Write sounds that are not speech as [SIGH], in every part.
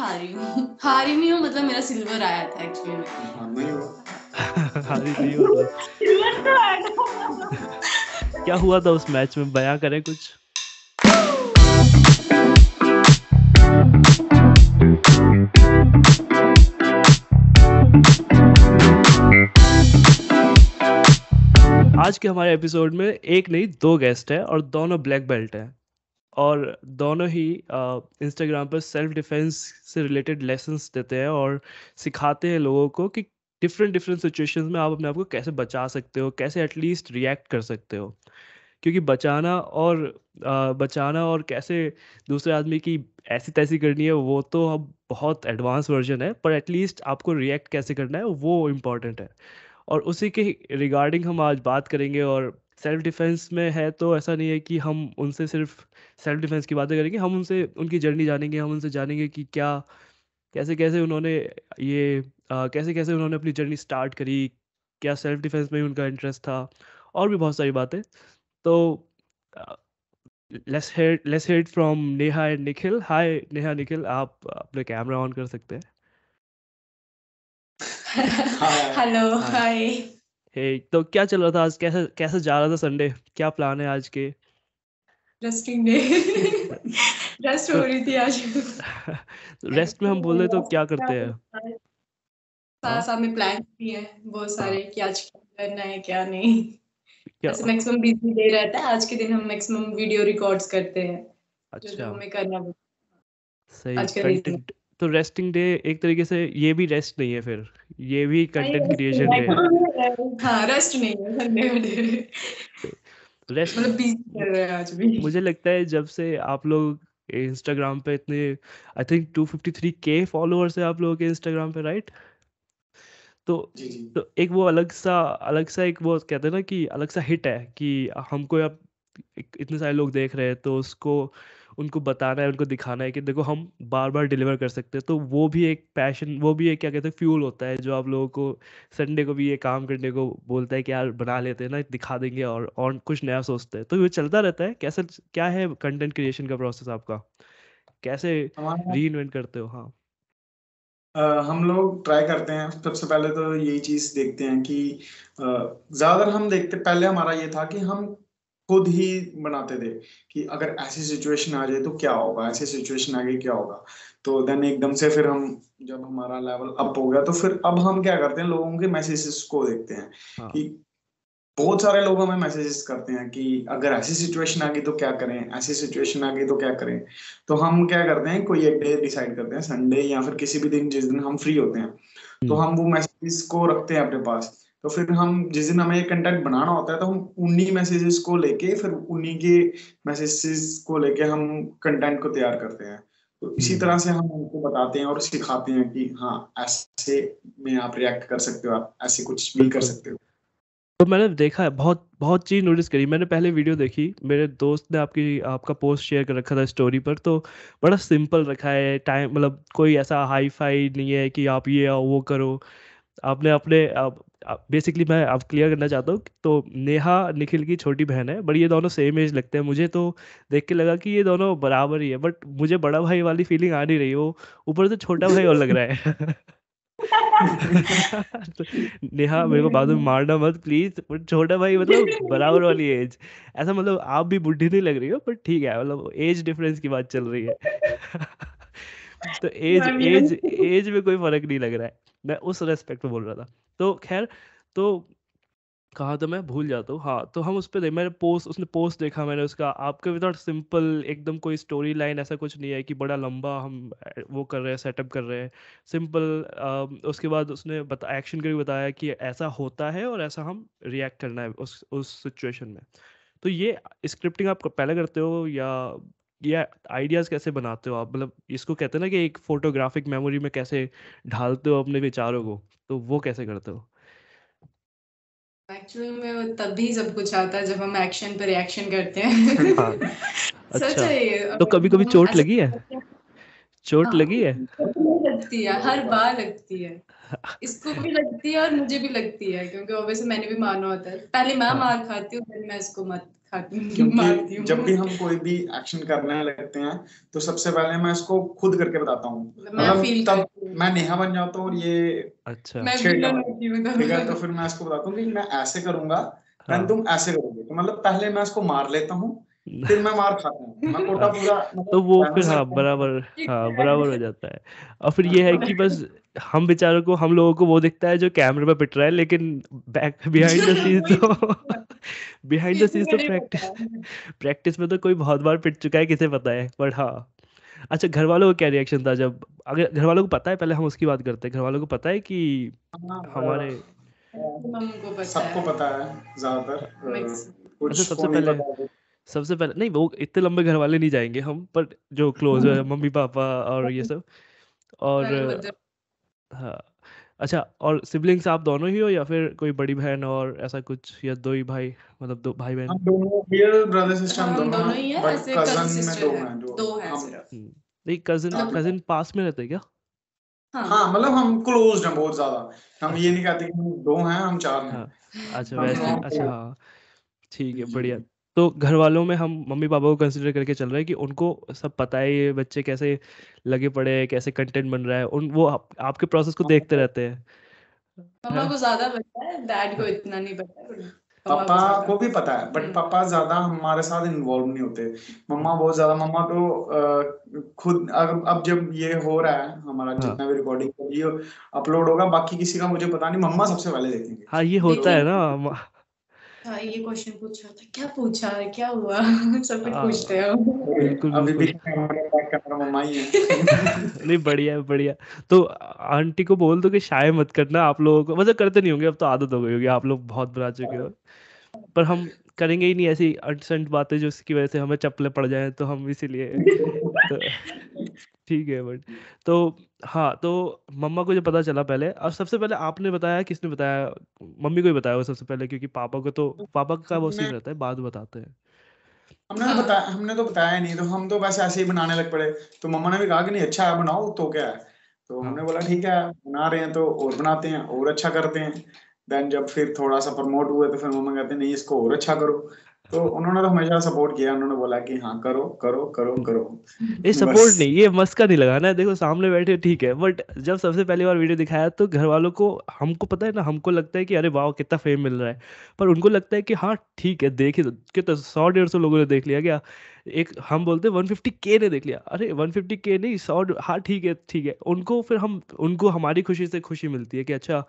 हारी हूँ। हारी नहीं हूँ मतलब मेरा सिल्वर आया था एक्चुअली में। हाँ नहीं हुआ। हारी नहीं हो सिल्वर तो आया क्या हुआ था उस मैच में? बयां करें कुछ। आज के हमारे एपिसोड में एक नहीं दो गेस्ट हैं और दोनों ब्लैक बेल्ट हैं। और दोनों ही इंस्टाग्राम पर सेल्फ डिफेंस से रिलेटेड लेसन्स देते हैं और सिखाते हैं लोगों को कि डिफरेंट डिफरेंट सिचुएशंस में आप अपने आप को कैसे बचा सकते हो कैसे एटलीस्ट रिएक्ट कर सकते हो। क्योंकि बचाना और अ, बचाना और कैसे दूसरे आदमी की ऐसी तैसी करनी है वो तो अब बहुत एडवांस वर्जन है पर एटलीस्ट आपको रिएक्ट कैसे करना है वो इंपॉर्टेंट है। और उसी के रिगार्डिंग हम आज बात करेंगे और सेल्फ डिफेंस में है तो ऐसा नहीं है कि हम उनसे सिर्फ़ सेल्फ डिफेंस की बातें करेंगे हम उनसे उनकी जर्नी जानेंगे हम उनसे जानेंगे कि क्या कैसे कैसे उन्होंने ये अ, कैसे कैसे उन्होंने अपनी जर्नी स्टार्ट करी क्या सेल्फ डिफेंस में ही उनका इंटरेस्ट था और भी बहुत सारी बातें। तो let's hear let's hear from Neha and Nikhil hi Neha Nikhil आप अपने कैमरा ऑन कर सकते हैं। [LAUGHS] हेलो. हाय हे तो क्या चल रहा था आज? कैसे कैसे जा रहा था संडे क्या प्लान है आज के? रेस्टिंग डे रेस्ट हो रही थी आज। [LAUGHS] रेस्ट में हम बोले तो क्या करते हैं? साथ साथ में प्लान भी है बहुत सारे कि आज क्या करना है क्या नहीं। ऐसे मैक्सिमम बिज़ी डे रहता है आज के दिन हम मैक्सिमम वीडियो रिकॉर्ड्स करते हैं। अच्छा। हमें करना सही। आज का है। तो रेस्टिंग डे एक तरीके से ये भी रेस्ट नहीं है फिर। ये भी कंटेंट क्रिएशन है। है। रेस्ट नहीं है संडे रेस्ट मतलब बिज़ी कर रहे हैं आज भी। मुझे लगता है जब से आप लोग इंस्टाग्राम पे इतने आई थिंक 253 के फॉलोअर्स है आप लोगों के इंस्टाग्राम पे राइट तो तो एक वो अलग सा अलग सा एक वो कहते हैं ना कि अलग सा हिट है कि हमको अब इतने सारे लोग देख रहे हैं तो उसको उनको बताना है उनको दिखाना है कि देखो हम बार बार डिलीवर कर सकते हैं। तो वो भी एक पैशन वो भी एक क्या कहते हैं फ्यूल होता है जो आप लोगों को संडे को भी ये काम करने को बोलता है कि यार बना लेते हैं ना दिखा देंगे और और कुछ नया सोचते हैं। तो ये चलता रहता है। कैसे क्या है कंटेंट क्रिएशन का प्रोसेस आपका? कैसे री इन्वेंट करते हो? हाँ। अ, हम लोग ट्राई करते हैं। सबसे पहले तो यही चीज़ देखते हैं कि अ, ज़्यादातर हम देखते पहले हमारा ये था कि हम खुद ही बनाते थे कि अगर ऐसी सिचुएशन आ जाए तो क्या होगा? ऐसी सिचुएशन आ गई क्या होगा? तो देन एकदम से फिर हम जब हमारा लेवल अप हो गया तो फिर अब हम क्या करते हैं? लोगों के मैसेजेस को देखते हैं हाँ। कि बहुत सारे लोग हमें मैसेजेस करते हैं कि अगर ऐसी सिचुएशन आ गई तो क्या करें? ऐसी सिचुएशन आ गई तो क्या करें? तो हम क्या करते हैं? कोई एक डे डिसाइड करते हैं संडे या फिर किसी भी दिन जिस दिन हम फ्री होते हैं तो हम्म हम वो मैसेजेस को रखते हैं अपने पास। तो फिर हम जिस दिन हमें कंटेंट बनाना होता है तो हम उन्हीं मैसेजेस को लेके फिर उन्हीं के मैसेजेस को लेके हम कंटेंट को तैयार करते हैं। तो इसी हम्म। तरह से हम उनको बताते हैं और सिखाते हैं कि हाँ ऐसे में आप रिएक्ट कर सकते हो आप ऐसे कुछ भी कर सकते हो। तो मैंने देखा है बहुत बहुत चीज़ नोटिस करी। मैंने पहले वीडियो देखी मेरे दोस्त ने आपकी आपका पोस्ट शेयर कर रखा था स्टोरी पर तो बड़ा सिंपल रखा है टाइम मतलब कोई ऐसा हाई फाई नहीं है कि आप ये आओ वो करो। आपने अपने आप बेसिकली मैं आप क्लियर करना चाहता हूँ तो नेहा, निखिल की छोटी बहन है बट ये दोनों सेम एज लगते हैं। मुझे तो देख के लगा कि ये दोनों बराबर ही है बट मुझे बड़ा भाई वाली फीलिंग आ नहीं रही। वो ऊपर से छोटा भाई और लग रहा है। [LAUGHS] तो नेहा, मेरे को बाद में मारना मत प्लीज़ बट छोटा भाई मतलब बराबर वाली एज ऐसा मतलब आप भी बुढ़ी नहीं लग रही हो बट ठीक है मतलब एज डिफरेंस की बात चल रही है। [LAUGHS] तो एज एज एज में कोई फ़र्क नहीं लग रहा है। मैं उस रेस्पेक्ट में बोल रहा था। तो खैर तो कहा था मैं भूल जाता हूँ। हाँ तो हम उस पर मैंने पोस्ट उसने पोस्ट देखा मैंने उसका आपके विदाउट सिंपल एकदम कोई स्टोरी लाइन ऐसा कुछ नहीं है कि बड़ा लंबा हम वो कर रहे हैं सेटअप कर रहे हैं। सिंपल उसके बाद उसने बता एक्शन करके बताया कि ऐसा होता है और ऐसा हम रिएक्ट करना है उस उस सिचुएशन में। तो ये स्क्रिप्टिंग आप पहले करते हो या या आइडियाज़ कैसे बनाते हो आप? मतलब इसको कहते हैं ना कि एक फोटोग्राफिक मेमोरी में कैसे ढालते हो अपने विचारों को तो वो कैसे करते हो? एक्चुअली में वो तभी सब कुछ आता है जब हम एक्शन पर रिएक्शन करते हैं। हाँ [LAUGHS] सच अच्छा। है तो कभी कभी चोट लगी है? चोट हाँ लगी है? लगती है हर बार लगती है। इसको भी लगती है और मुझे भी लगती है क्योंकि ऑब्वियसली मैंने भी मारना होता है। पहले मैं हाँ। मार खाती हूँ फिर मैं इसको मत क्योंकि जब भी हम कोई भी एक्शन करने लगते हैं तो सबसे पहले मैं इसको खुद करके बताता हूँ। मतलब तब मैं नेहा बन जाता हूँ और ये अच्छा। ठीक है तो फिर मैं इसको बताता हूँ कि मैं ऐसे करूँगा हाँ. तुम ऐसे करोगे। तो मतलब पहले मैं इसको मार लेता हूँ फिर मैं मार खाता हूँ। मैं कोटा [LAUGHS] पूरा मतलब तो वो फिर हाँ बराबर हाँ बराबर हो जाता है। और फिर ये है कि बस हम बेचारों को हम लोगों को वो दिखता है जो कैमरे पे पिट रहा है लेकिन बैक बिहाइंड द सीन्स तो बिहाइंड द सीन्स तो [LAUGHS] प्रैक्टिस प्रैक्टिस [LAUGHS] [LAUGHS] में तो कोई बहुत बार पिट चुका है किसे पता है? बट हाँ। अच्छा घर वालों का क्या रिएक्शन था जब अगर घर वालों को पता है पहले हम उसकी बात करते हैं। घर वालों को पता है कि हाँ, हमारे सबको पता है ज़्यादातर। अच्छा सबसे पहले सबसे पहले नहीं वो इतने लंबे घर वाले नहीं जाएँगे हम पर जो क्लोज है मम्मी पापा और ये सब। और हाँ। अच्छा और सिबलिंग्स आप दोनों ही हो या फिर कोई बड़ी बहन और ऐसा कुछ या दो ही भाई मतलब दो भाई बहन? दोनों ब्रदर सिस्टर हम दोनों ही हैं बट कज़न में दो हैं दो हैं सिर्फ़। हम्म, नहीं कज़न कज़न पास में रहते क्या? हाँ, हाँ मतलब हम क्लोज हैं बहुत ज़्यादा। हम ये नहीं कहते कि हम दो हैं हम चार हैं। हाँ, अच्छा वैसे अच्छा हाँ ठीक है बढ़िया। तो घर वालों में हम मम्मी पापा को कंसिडर करके चल रहे हैं कि उनको सब पता है ये बच्चे कैसे लगे पड़े हैं कैसे कंटेंट बन रहा है उन वो आप, आपके प्रोसेस को देखते रहते हैं। मम्मा को ज़्यादा पता है डैड को इतना नहीं पता पापा को भी पता है बट पापा ज़्यादा हमारे साथ इन्वॉल्व नहीं होते। मम्मा बहुत ज़्यादा मम्मा तो खुद अब अब जब ये हो रहा है हमारा हाँ. जितना भी रिकॉर्डिंग ये अपलोड होगा बाकी किसी का मुझे पता नहीं मम्मा सबसे पहले देखेंगे। हाँ ये होता है ना हाँ ये क्वेश्चन पूछा था क्या पूछा है क्या हुआ? [LAUGHS] सब कुछ हाँ, पूछते हो। बिल्कुल अभी भी [LAUGHS] नहीं बढ़िया है बढ़िया। तो आंटी को बोल दो कि शायद मत करना आप लोगों को मतलब करते नहीं होंगे अब तो आदत हो गई होगी आप लोग बहुत बना चुके हो। पर हम करेंगे ही नहीं ऐसी अनसेंट बातें जो इसकी वजह से हमें चप्पलें पड़ जाए तो हम इसीलिए [LAUGHS] तो ठीक है बट तो हाँ तो मम्मा को जब पता चला पहले और सबसे पहले आपने बताया किसने बताया? मम्मी को ही बताया वो सबसे पहले क्योंकि पापा को तो पापा का वो सीन रहता है बाद बताते हैं। हमने तो बताया हमने तो बताया नहीं तो हम तो बस ऐसे ही बनाने लग पड़े। तो मम्मा ने भी कहा कि नहीं अच्छा है बनाओ तो क्या है? तो हाँ। हमने बोला ठीक है बना रहे हैं तो और बनाते हैं और अच्छा करते हैं। देन जब फिर थोड़ा सा प्रमोट हुए तो फिर मम्मा कहते हैं नहीं इसको और अच्छा करो। तो उन्होंने तो हमेशा सपोर्ट किया उन्होंने बोला कि हाँ करो करो करो करो। ये सपोर्ट नहीं ये मस्का नहीं लगाना है देखो सामने बैठे ठीक है बट जब सबसे पहली बार वीडियो दिखाया तो घर वालों को हमको पता है ना हमको लगता है कि अरे वाह कितना फेम मिल रहा है। पर उनको लगता है कि हाँ ठीक है देखे तो कितना सौ डेढ़ सौ लोगों ने देख लिया क्या? एक हम बोलते वन फिफ्टी के ने देख लिया। अरे वन फिफ्टी के नहीं सौ हाँ ठीक है ठीक है। उनको फिर हम उनको हमारी खुशी से खुशी मिलती है कि अच्छा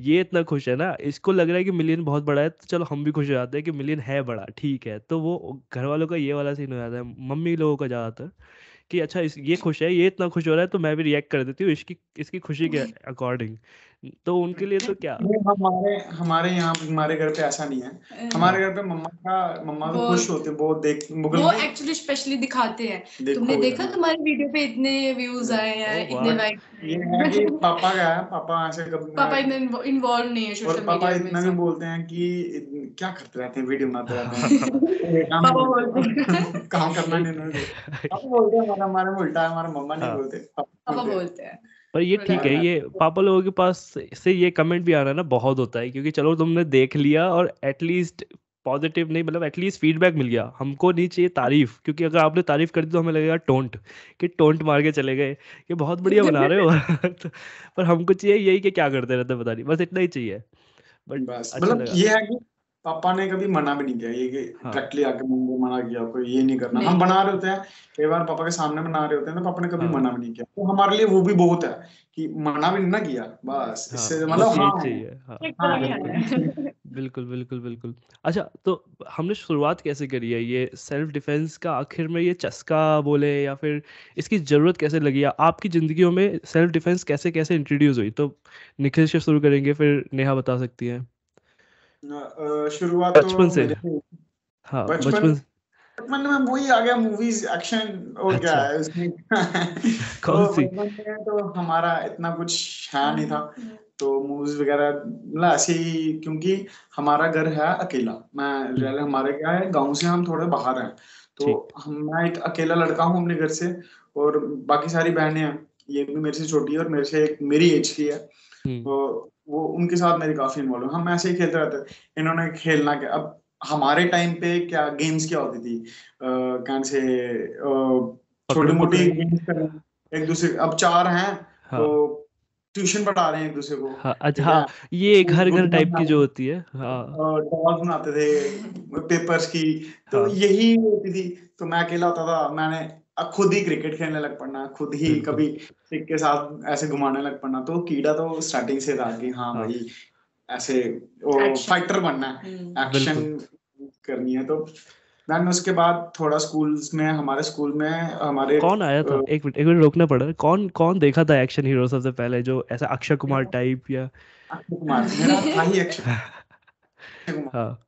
ये इतना खुश है ना इसको लग रहा है कि मिलियन बहुत बड़ा है तो चलो हम भी खुश हो जाते हैं कि मिलियन है बड़ा ठीक है। तो वो घर वालों का ये वाला सीन हो जाता है मम्मी लोगों का ज़्यादातर कि अच्छा इस ये खुश है ये इतना खुश हो रहा है तो मैं भी रिएक्ट कर देती हूँ इसकी इसकी खुशी के अकॉर्डिंग तो उनके लिए तो क्या? हमारे हमारे यहाँ हमारे घर पे ऐसा नहीं है। हमारे घर पे मम्मा का मम्मा तो खुश होते हैं वो देख मुगल वो एक्चुअली स्पेशली दिखाते हैं। तुमने देखा तुम्हारे वीडियो पे इतने व्यूज़ आए हैं इतने लाइक ये है? कि [LAUGHS] पापा का है पापा ऐसे कभी पापा इतने इन्वॉल्व नहीं है सोशल मीडिया पापा इतना भी बोलते हैं कि क्या करते रहते हैं वीडियो बनाते रहते हैं। [LAUGHS] पापा बोलते हैं। काम करना नहीं [LAUGHS] पापा बोलते हैं हमारा हमारे उल्टा है हमारा मम्मा नहीं हाँ। बोलते। पापा बोलते हैं। पर ये ठीक है ये पापा लोगों के पास से ये कमेंट भी आ रहा है ना बहुत होता है क्योंकि चलो तुमने देख लिया और एटलीस्ट पॉजिटिव नहीं मतलब एटलीस्ट फीडबैक मिल गया। हमको नहीं चाहिए तारीफ़ क्योंकि अगर आपने तारीफ़ कर दी तो हमें लगेगा टोंट कि टोंट मार के चले गए। कि बहुत बढ़िया बना रहे हो। तो, [LAUGHS] पर हमको चाहिए यही कि क्या करते रहते पता नहीं बस इतना ही चाहिए। बट अच्छा मतलब ये है कि पापा ने कभी मना भी नहीं किया ये कि डायरेक्टली हाँ। आके मुँह मना किया कोई ये नहीं करना। हम बना रहे होते हैं कई बार पापा के सामने बना रहे होते हैं तो पापा ने कभी हाँ। मना भी नहीं किया। तो हमारे लिए वो भी बहुत है कि मना भी ना किया बस। हाँ, इससे मतलब हाँ, चाहिए हाँ, हाँ, [LAUGHS] बिल्कुल। बिल्कुल बिल्कुल अच्छा तो हमने शुरुआत कैसे करी है? ये सेल्फ डिफेंस का आखिर में ये चस्का बोले या फिर इसकी ज़रूरत कैसे लगी है आपकी जिंदगियों में सेल्फ डिफेंस कैसे कैसे इंट्रोड्यूस हुई? तो निखिल से शुरू करेंगे फिर नेहा बता सकती है। शुरुआत बचपन तो से हाँ बचपन बचपन में वही आ गया मूवीज़ एक्शन और क्या अच्छा। है उसमें। [LAUGHS] कौन सी? तो हमारा इतना कुछ है नहीं था। तो मूवीज़ वगैरह मतलब ऐसे ही क्योंकि हमारा घर है अकेला। मैं रियल हमारे क्या है गाँव से हम थोड़े बाहर हैं। तो हम मैं एक अकेला लड़का हूँ अपने घर से और बाकी सारी बहनें हैं। ये भी मेरे से छोटी है और मेरे से एक मेरी एज की है। हम्म। तो वो उनके साथ मेरी काफ़ी इन्वॉल्व हम ऐसे ही खेलते रहते इन्होंने खेलना क्या? अब हमारे टाइम पे क्या गेम्स क्या होती थी? कौन से छोटी मोटी गेम्स एक दूसरे अब चार हैं हाँ. तो ट्यूशन पढ़ा रहे हैं एक दूसरे को। हाँ अच्छा हाँ ये घर घर टाइप की जो होती है हाँ। डॉल्स बनाते थे पेपर्स की। तो हाँ. यही होती थी। तो मैं अकेला होता था मैंने खुद ही क्रिकेट खेलने लग पड़ना खुद ही कभी सिक के साथ ऐसे घुमाने लग पड़ना तो कीड़ा तो स्टार्टिंग से था कि हाँ, हाँ। भाई ऐसे वो फाइटर बनना है। एक्शन हम्म। करनी है तो। देन उसके बाद थोड़ा स्कूल्स में हमारे स्कूल में हमारे कौन आया था? एक मिनट एक मिनट रोकना पड़ा कौन कौन देखा था एक्शन हीरो सबसे पहले जो ऐसा अक्षय कुमार टाइप या अक्षय कुमार मेरा भाई [LAUGHS] [LAUGHS] अक्षय हाँ।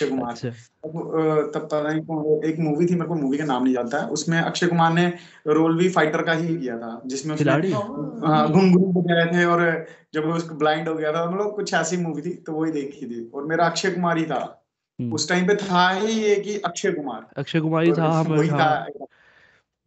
अक्षय कुमार। अच्छा। तब पता नहीं एक मूवी थी मेरे को मूवी का नाम नहीं जानता उसमें अक्षय कुमार ने रोल भी फाइटर का ही किया था जिसमें खिलाड़ी? हाँ घुंघरू बजाए थे और जब वो उसको ब्लाइंड हो गया था मतलब कुछ ऐसी मूवी थी तो वही देखी थी। और मेरा अक्षय कुमार ही था। हम्म। उस टाइम पे था ही ये कि अक्षय कुमार। अक्षय कुमार ही था हमें हाँ, हाँ,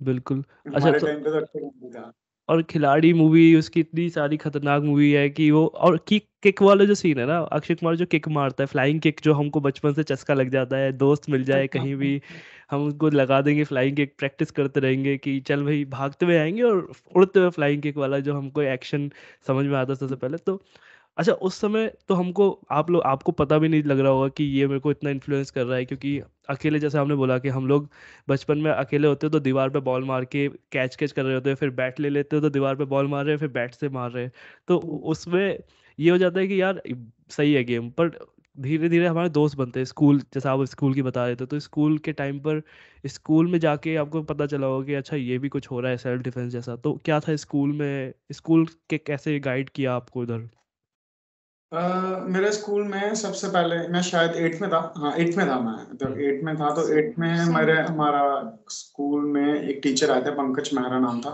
बिल्कुल। अच्छा तो, और खिलाड़ी मूवी उसकी इतनी सारी खतरनाक मूवी है कि वो और किक किक वाला जो सीन है ना अक्षय कुमार जो किक मारता है फ्लाइंग किक जो हमको बचपन से चस्का लग जाता है दोस्त मिल जाए कहीं भी हम उसको लगा देंगे फ्लाइंग किक प्रैक्टिस करते रहेंगे कि चल भाई भागते हुए आएँगे और उड़ते हुए फ्लाइंग किक वाला जो हमको एक्शन समझ में आता सबसे पहले तो अच्छा उस समय तो हमको, आप लोग आपको पता भी नहीं लग रहा होगा कि ये मेरे को इतना इन्फ्लुएंस कर रहा है, क्योंकि अकेले जैसे हमने बोला कि हम लोग बचपन में अकेले होते तो दीवार पे बॉल मार के कैच कैच कर रहे होते हैं, फिर बैट ले लेते हो तो दीवार पे बॉल मार रहे फिर बैट से मार रहे हैं। तो उसमें ये हो जाता है कि यार, सही है गेम पर धीरे धीरे हमारे दोस्त बनते हैं, स्कूल, जैसे आप स्कूल की बता रहे थे तो स्कूल के टाइम पर, स्कूल में जाके आपको पता चला होगा कि अच्छा ये भी कुछ हो रहा है सेल्फ डिफेंस जैसा। तो क्या था स्कूल में, स्कूल के कैसे गाइड किया आपको उधर मेरे स्कूल में सबसे पहले मैं शायद एट्थ में था। हाँ एट्थ में था मैं। तो एट्थ में था तो एट्थ में मेरे, हमारा स्कूल में एक टीचर आए थे, पंकज मेहरा नाम था।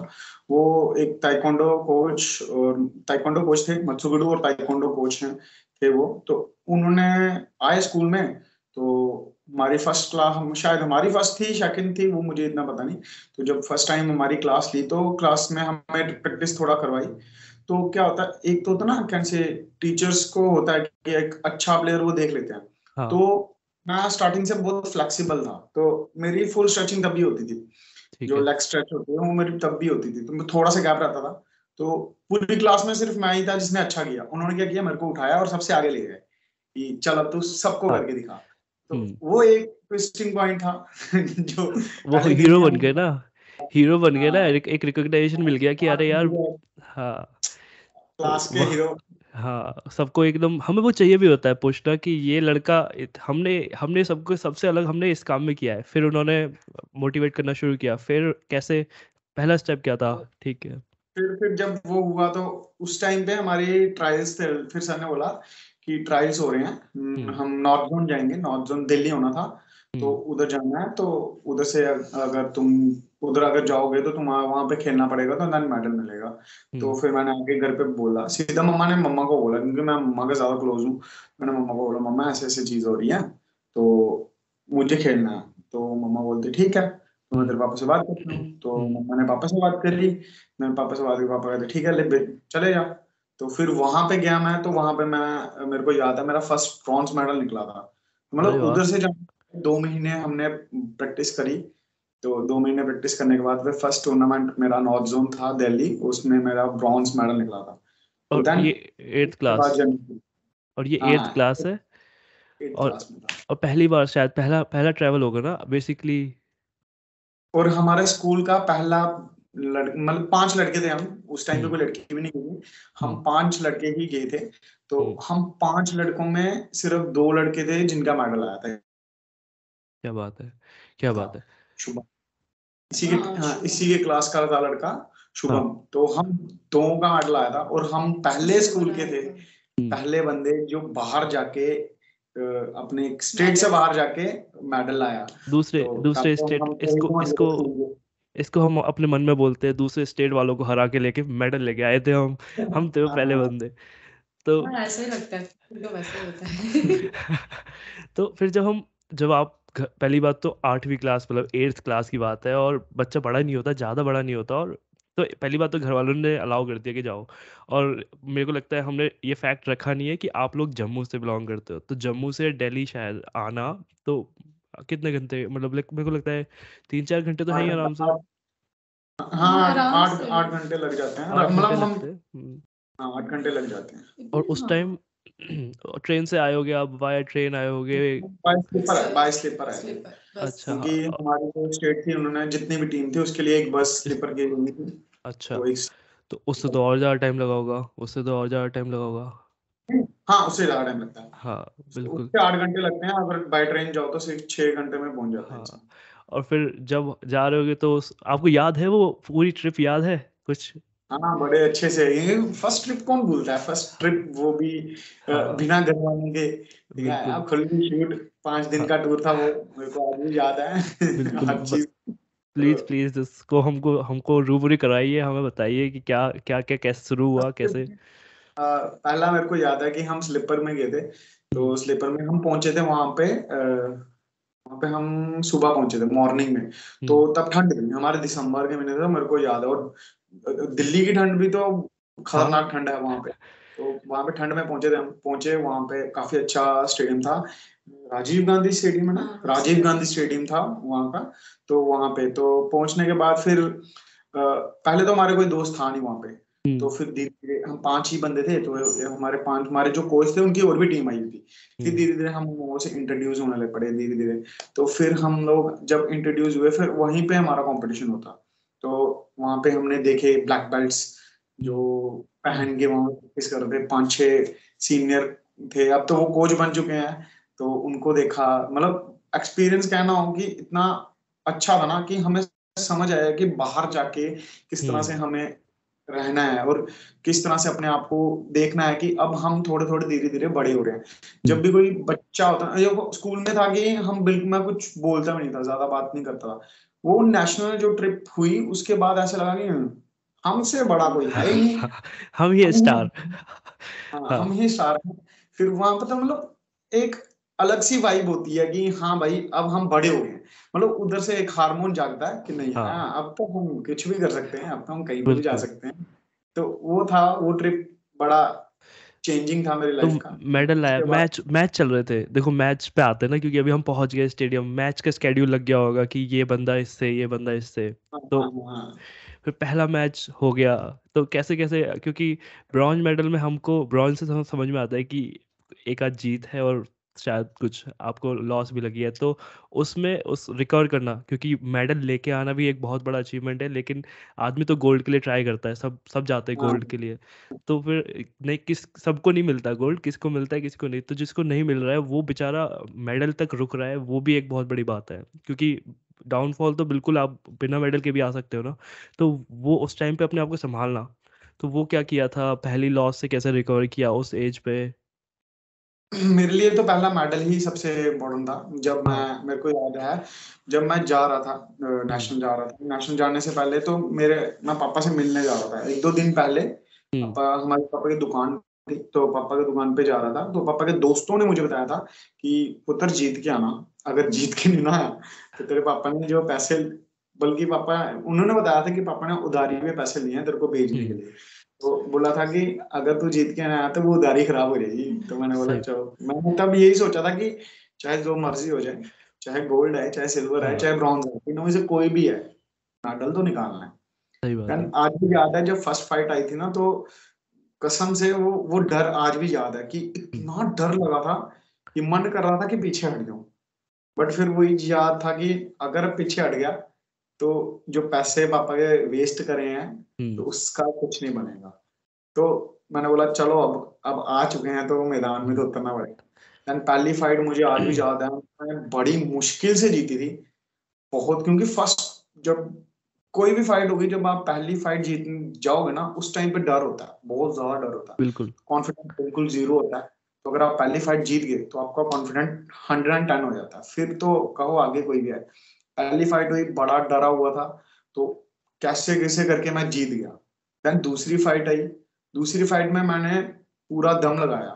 वो एक ताइकोंडो कोच और ताइकोंडो कोच थे, मत्सुगुडू और ताइकोंडो कोच हैं, थे वो। तो उन्होंने आए स्कूल में तो हमारी फ़र्स्ट क्लास हम, शायद हमारी फ़र्स्ट थी सेकंड थी, वो मुझे इतना पता नहीं। तो जब फ़र्स्ट टाइम हमारी क्लास ली तो क्लास में हमें प्रैक्टिस थोड़ा करवाई। तो क्या होता है एक तो होता ना कैसे टीचर्स को होता है कि एक अच्छा प्लेयर वो देख लेते हैं। हाँ. तो मैं स्टार्टिंग से बहुत फ्लेक्सिबल था तो मेरी फुल स्ट्रेचिंग तब भी होती थी। जो लेग स्ट्रेच होती है वो मेरी तब भी होती थी। तो मैं थोड़ा सा गैप रहता था। तो पूरी क्लास में सिर्फ़ मैं ही था जिसने अच्छा किया। उन्होंने क्या किया मेरे को उठाया और सबसे आगे ले गए कि चल अब तू सबको हाँ. करके दिखा। तो हम्म। वो एक ट्विस्टिंग पॉइंट था [LAUGHS] जो वो हीरो बन गए ना। [LAUGHS] हीरो बन गया ना हाँ। एक रिकॉग्नाइजेशन मिल गया कि अरे यार हाँ। क्लास के हीरो हाँ सबको एकदम हमें वो चाहिए भी होता है पूछना कि ये लड़का हमने हमने सबको सबसे अलग हमने इस काम में किया है। फिर उन्होंने मोटिवेट करना शुरू किया। फिर कैसे पहला स्टेप क्या था? ठीक है। फिर फिर जब वो हुआ तो उस टाइम पे हमारे ट्रायल्स थे। फिर सर ने बोला कि ट्रायल्स हो रहे हैं। हम्म। हम नॉर्थ जोन जाएँगे। नॉर्थ जोन दिल्ली होना था। तो हम्म। उधर जाना है तो उधर से अगर तुम उधर अगर जाओगे तो तुम्हारा वहाँ पे खेलना पड़ेगा तो देन मेडल मिलेगा। तो हम्म। फिर मैंने आके घर पे बोला सीधा मम्मा ने मम्मा को बोला क्योंकि मैं मम्मा के ज़्यादा क्लोज हूँ मैंने मम्मा को बोला मम्मा ऐसे ऐसे चीज़ हो रही है तो मुझे खेलना है। तो मम्मा बोलते ठीक है। तो मैं तेरे पापा से बात करती हूँ। तो हम्म। मम्मा ने पापा से बात कर ली मैंने पापा से बात की पापा कहते ठीक है ले चले जा। तो फिर वहाँ पे गया मैं तो वहाँ पे मैं मेरे को याद है मेरा फ़र्स्ट ब्रॉन्ज मेडल निकला था। मतलब उधर से जब दो महीने हमने प्रैक्टिस करी। तो दो महीने प्रैक्टिस करने के बाद फिर फ़र्स्ट टूर्नामेंट मेरा नॉर्थ जोन था दिल्ली। उसमें मेरा ब्रॉन्ज मेडल निकला था। और तो ये एट्थ क्लास और ये एट्थ हाँ, क्लास है? और और पहली बार शायद पहला पहला ट्रैवल होगा ना बेसिकली और हमारे स्कूल का पहला मतलब पाँच लड़के थे हम। उस टाइम पे हम्म। कोई लड़की भी नहीं गई हम हम्म। पाँच लड़के ही गए थे। तो हम्म। हम पाँच लड़कों में सिर्फ़ दो लड़के थे जिनका मेडल आया था। क्या बात है क्या बात है। शुभम। इसी के हाँ, हाँ इसी के क्लास का था लड़का शुभम। हाँ। तो हम दो का मेडल आया था और हम पहले स्कूल के थे। हम्म। पहले बंदे जो बाहर जाके अपने स्टेट से बाहर जाके मेडल लाया। दूसरे तो दूसरे स्टेट इसको इसको इसको हम अपने मन में बोलते हैं दूसरे स्टेट वालों को हरा के लेके मेडल लेके आए थे हम। हम थे पहले हाँ। बंदे। तो ऐसा ही लगता है। तो वैसे होता है। [LAUGHS] तो फिर जब हम जब आप पहली बात तो आठवीं क्लास मतलब एट्थ क्लास की बात है और बच्चा बड़ा नहीं होता ज़्यादा बड़ा नहीं होता और तो पहली बात तो घर वालों ने अलाउ कर दिया कि जाओ। और मेरे को लगता है हमने ये फैक्ट रखा नहीं है कि आप लोग जम्मू से बिलोंग करते हो। तो जम्मू से दिल्ली शायद आना तो कितने घंटे मतलब मेरे को लगता है तीन चार घंटे तो है ही आराम से। हाँ आठ आठ घंटे लग जाते हैं। मतलब हम हम्म। हाँ आठ घंटे लग जाते हैं। और उस टाइम ट्रेन से आए होगे आप बाय ट्रेन आए होगे? बाय स्लीपर बाय स्लीपर है। अच्छा क्योंकि हमारी जो स्टेट थी उन्होंने जितनी भी टीम थी उसके लिए एक बस स्लीपर की हुई थी। अच्छा तो, तो उससे तो और ज़्यादा टाइम लगा होगा उससे तो और ज़्यादा टाइम लगा होगा। हाँ उससे ज़्यादा टाइम लगता है। हाँ बिल्कुल। उससे आठ घंटे लगते हैं अगर बाय ट्रेन जाओ तो सिर्फ़ छह घंटे में पहुँच जाते हैं। हाँ और फिर जब जा रहे होगे तो आपको याद है वो पूरी ट्रिप याद है? कुछ? हाँ बड़े अच्छे से। ये फ़र्स्ट ट्रिप कौन भूलता है? फ़र्स्ट ट्रिप वो भी हाँ। बिना घर वालों के आप खुली शूट पाँच दिन का टूर था वो मेरे को आज भी याद है। हर चीज़। प्लीज़ प्लीज़ इसको हमको हमको रूबरू कराइए हमें बताइए कि क्या क्या क्या कैसे शुरू हुआ कैसे? पहला मेरे को याद है कि हम स्लीपर में गए थे। तो स्लीपर हम्म। में हम पहुँचे थे वहाँ पे वहाँ पे हम सुबह पहुँचे थे मॉर्निंग में। तो हम्म। तब ठंड थी। हमारे दिसंबर के महीने थे मेरे को याद है। और दिल्ली की ठंड भी तो खतरनाक हाँ। ठंड है वहाँ पे। तो वहाँ पे ठंड में पहुँचे थे हम पहुँचे वहाँ पे काफ़ी अच्छा स्टेडियम था। राजीव गांधी स्टेडियम है ना? हाँ, राजीव गांधी स्टेडियम था वहाँ का। तो वहाँ पे तो पहुँचने के बाद फिर पहले तो हमारे कोई दोस्त था नहीं वहाँ पे। हम्म। तो फिर धीरे धीरे हम पाँच ही बंदे थे तो हमारे पाँच हमारे जो कोच थे उनकी और भी टीम आई थी। फिर हम्म। धीरे धीरे हम लोगों से इंट्रोड्यूस होने लग पड़े धीरे धीरे तो फिर हम लोग जब इंट्रोड्यूस हुए फिर वहीं पे हमारा कंपटीशन होता। तो वहाँ पे हमने देखे ब्लैक बेल्ट्स जो पहन के वहाँ प्रैक्टिस कर रहे थे। पाँच छह सीनियर थे। अब तो वो कोच बन चुके हैं तो उनको देखा। मतलब एक्सपीरियंस कहना हो कि इतना अच्छा था ना कि हमें समझ आया कि बाहर जाके किस तरह से हम्म। हमें रहना है और किस तरह से अपने आप को देखना है कि अब हम थोड़े थोड़े धीरे धीरे बड़े हो रहे हैं। जब भी कोई बच्चा होता है स्कूल में था कि हम बिल्कुल मैं कुछ बोलता भी नहीं था ज़्यादा बात नहीं करता था। वो नेशनल जो ट्रिप हुई उसके बाद ऐसा लगा कि हमसे बड़ा कोई है ही नहीं। [LAUGHS] हम ही स्टार हाँ, हाँ, हम ही स्टार हैं। फिर वहाँ पर तो मतलब एक अलग सी वाइब होती है कि हाँ भाई अब हम बड़े हो गए मतलब उधर से एक हार्मोन जागता है कि नहीं हाँ, हाँ अब तो हम कुछ भी कर सकते हैं अब तो हम कहीं भी जा सकते हैं। तो वो था वो ट्रिप बड़ा चेंजिंग था मेरी लाइफ तो का। मेडल लाया मैच मैच चल रहे थे। देखो मैच पे आते हैं ना क्योंकि अभी हम पहुँच गए स्टेडियम मैच का स्केड्यूल लग गया होगा कि ये बंदा इससे ये बंदा इससे। हाँ, तो हाँ, हाँ. फिर पहला मैच हो गया। तो कैसे कैसे क्योंकि ब्रॉन्ज मेडल में हमको ब्रॉन्ज से समझ में आता है कि एक आध जीत है और शायद कुछ आपको लॉस भी लगी है तो उसमें उस रिकवर करना क्योंकि मेडल लेके आना भी एक बहुत बड़ा अचीवमेंट है लेकिन आदमी तो गोल्ड के लिए ट्राई करता है सब सब जाते हैं गोल्ड हाँ। के लिए। तो फिर नहीं किस सबको नहीं मिलता गोल्ड किसको मिलता है किसको नहीं तो जिसको नहीं मिल रहा है वो बेचारा मेडल तक रुक रहा है वो भी एक बहुत बड़ी बात है। क्योंकि डाउनफॉल तो बिल्कुल आप बिना मेडल के भी आ सकते हो ना तो वो उस टाइम पे अपने आप को संभालना। तो वो क्या किया था पहली लॉस से कैसे रिकवर किया उस एज पे? [CLEARS THROAT] मेरे लिए तो पहला मेडल ही सबसे इम्पोर्टेंट था जब मैं। मेरे को याद है जब मैं जा रहा था नेशनल जा रहा था नेशनल जाने से पहले तो मेरे मैं पापा से मिलने जा रहा था एक दो दिन पहले हम्म। पापा हमारे पापा की दुकान थी तो पापा की दुकान पे जा रहा था तो पापा के दोस्तों ने मुझे बताया था कि पुत्र जीत के आना अगर जीत के नहीं ना आया तो तेरे पापा ने जो पैसे बल्कि पापा उन्होंने बताया था कि पापा ने उधारी में पैसे लिए हैं तेरे को भेजने के हम्म। लिए तो बोला था कि अगर तू जीत के आया तो वो उधारी खराब हो जाएगी। तो मैंने बोला चलो। मैंने तब यही सोचा था कि चाहे जो मर्ज़ी हो जाए चाहे गोल्ड है चाहे सिल्वर है हाँ। चाहे ब्रॉन्ज है तीनों में से कोई भी है मेडल तो निकालना है। है। आज भी याद है जब फ़र्स्ट फाइट आई थी ना तो कसम से वो वो डर आज भी याद है कि इतना डर लगा था कि मन कर रहा था कि पीछे हट जाऊँ। बट फिर वही याद था कि अगर पीछे हट गया तो जो पैसे पापा के वेस्ट करे हैं हम्म। तो उसका कुछ नहीं बनेगा। तो मैंने बोला चलो अब अब आ चुके हैं तो मैदान में तो। उतरना पड़ेगा। एंड पहली फाइट मुझे आज भी याद है मैंने बड़ी मुश्किल से जीती थी। बहुत क्योंकि फ़र्स्ट जब कोई भी फाइट होगी जब आप पहली फाइट जीत जाओगे ना उस टाइम पे डर होता है बहुत ज़्यादा डर होता है। बिल्कुल। कॉन्फिडेंस बिल्कुल ज़ीरो होता है। तो अगर आप पहली फाइट जीत गए तो आपका कॉन्फिडेंट हंड्रेड एंड टेन हो जाता है। फिर तो कहो आगे कोई भी है पहली फाइट हुई बड़ा डरा हुआ था तो कैसे कैसे करके मैं जीत गया। देन दूसरी फाइट आई। दूसरी फाइट में मैंने पूरा दम लगाया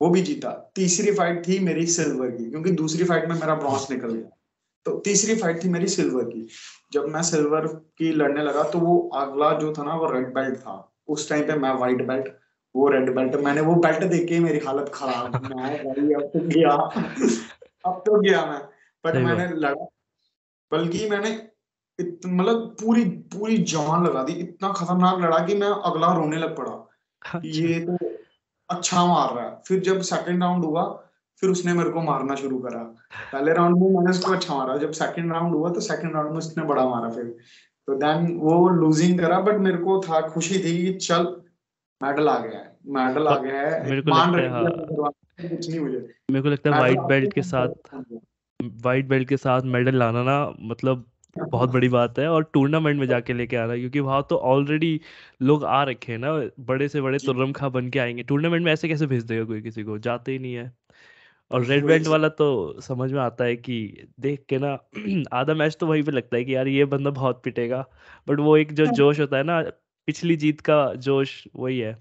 वो भी जीता। तीसरी फाइट थी मेरी सिल्वर की क्योंकि दूसरी फाइट में मेरा ब्रॉन्ज निकल गया। तो तीसरी फाइट थी मेरी सिल्वर की। जब मैं सिल्वर की लड़ने लगा तो वो अगला जो था ना वो रेड बेल्ट था। उस टाइम पे मैं व्हाइट बेल्ट वो रेड बेल्ट मैंने वो बेल्ट देख के मेरी हालत खराब। मैं भाई अब तो गया। अब तो गया मैं। बट मैंने लड़ा। बल्कि मैंने मतलब पूरी पूरी जान लगा दी इतना खतरनाक लड़ा कि मैं अगला रोने लग पड़ा। अच्छा। ये तो अच्छा मार रहा है। फिर जब सेकंड राउंड हुआ फिर उसने मेरे को मारना शुरू करा। पहले राउंड में मैंने उसको अच्छा मारा जब सेकंड राउंड हुआ तो सेकंड राउंड में उसने बड़ा मारा फिर। तो देन वो लूजिंग करा बट मेरे को था खुशी थी कि चल मेडल आ गया है। मेडल आ गया है। मेरे को लगता है हाँ। कुछ नहीं मुझे मेरे को लगता है व्हाइट बेल्ट के साथ व्हाइट बेल्ट के साथ मेडल लाना ना मतलब बहुत बड़ी बात है और टूर्नामेंट में जाके लेके आना क्योंकि वहाँ तो ऑलरेडी लोग आ रखे हैं ना बड़े से बड़े तुर्रम खा बन के आएँगे। टूर्नामेंट में ऐसे कैसे भेज देगा कोई किसी को? जाते ही नहीं है। और रेड बैंड वाला तो समझ में आता है कि देख के ना [CLEARS THROAT] आधा मैच तो वहीं पे लगता है कि यार ये बंदा बहुत पिटेगा बट वो एक जो हाँ। जोश होता है ना पिछली जीत का जोश वही है।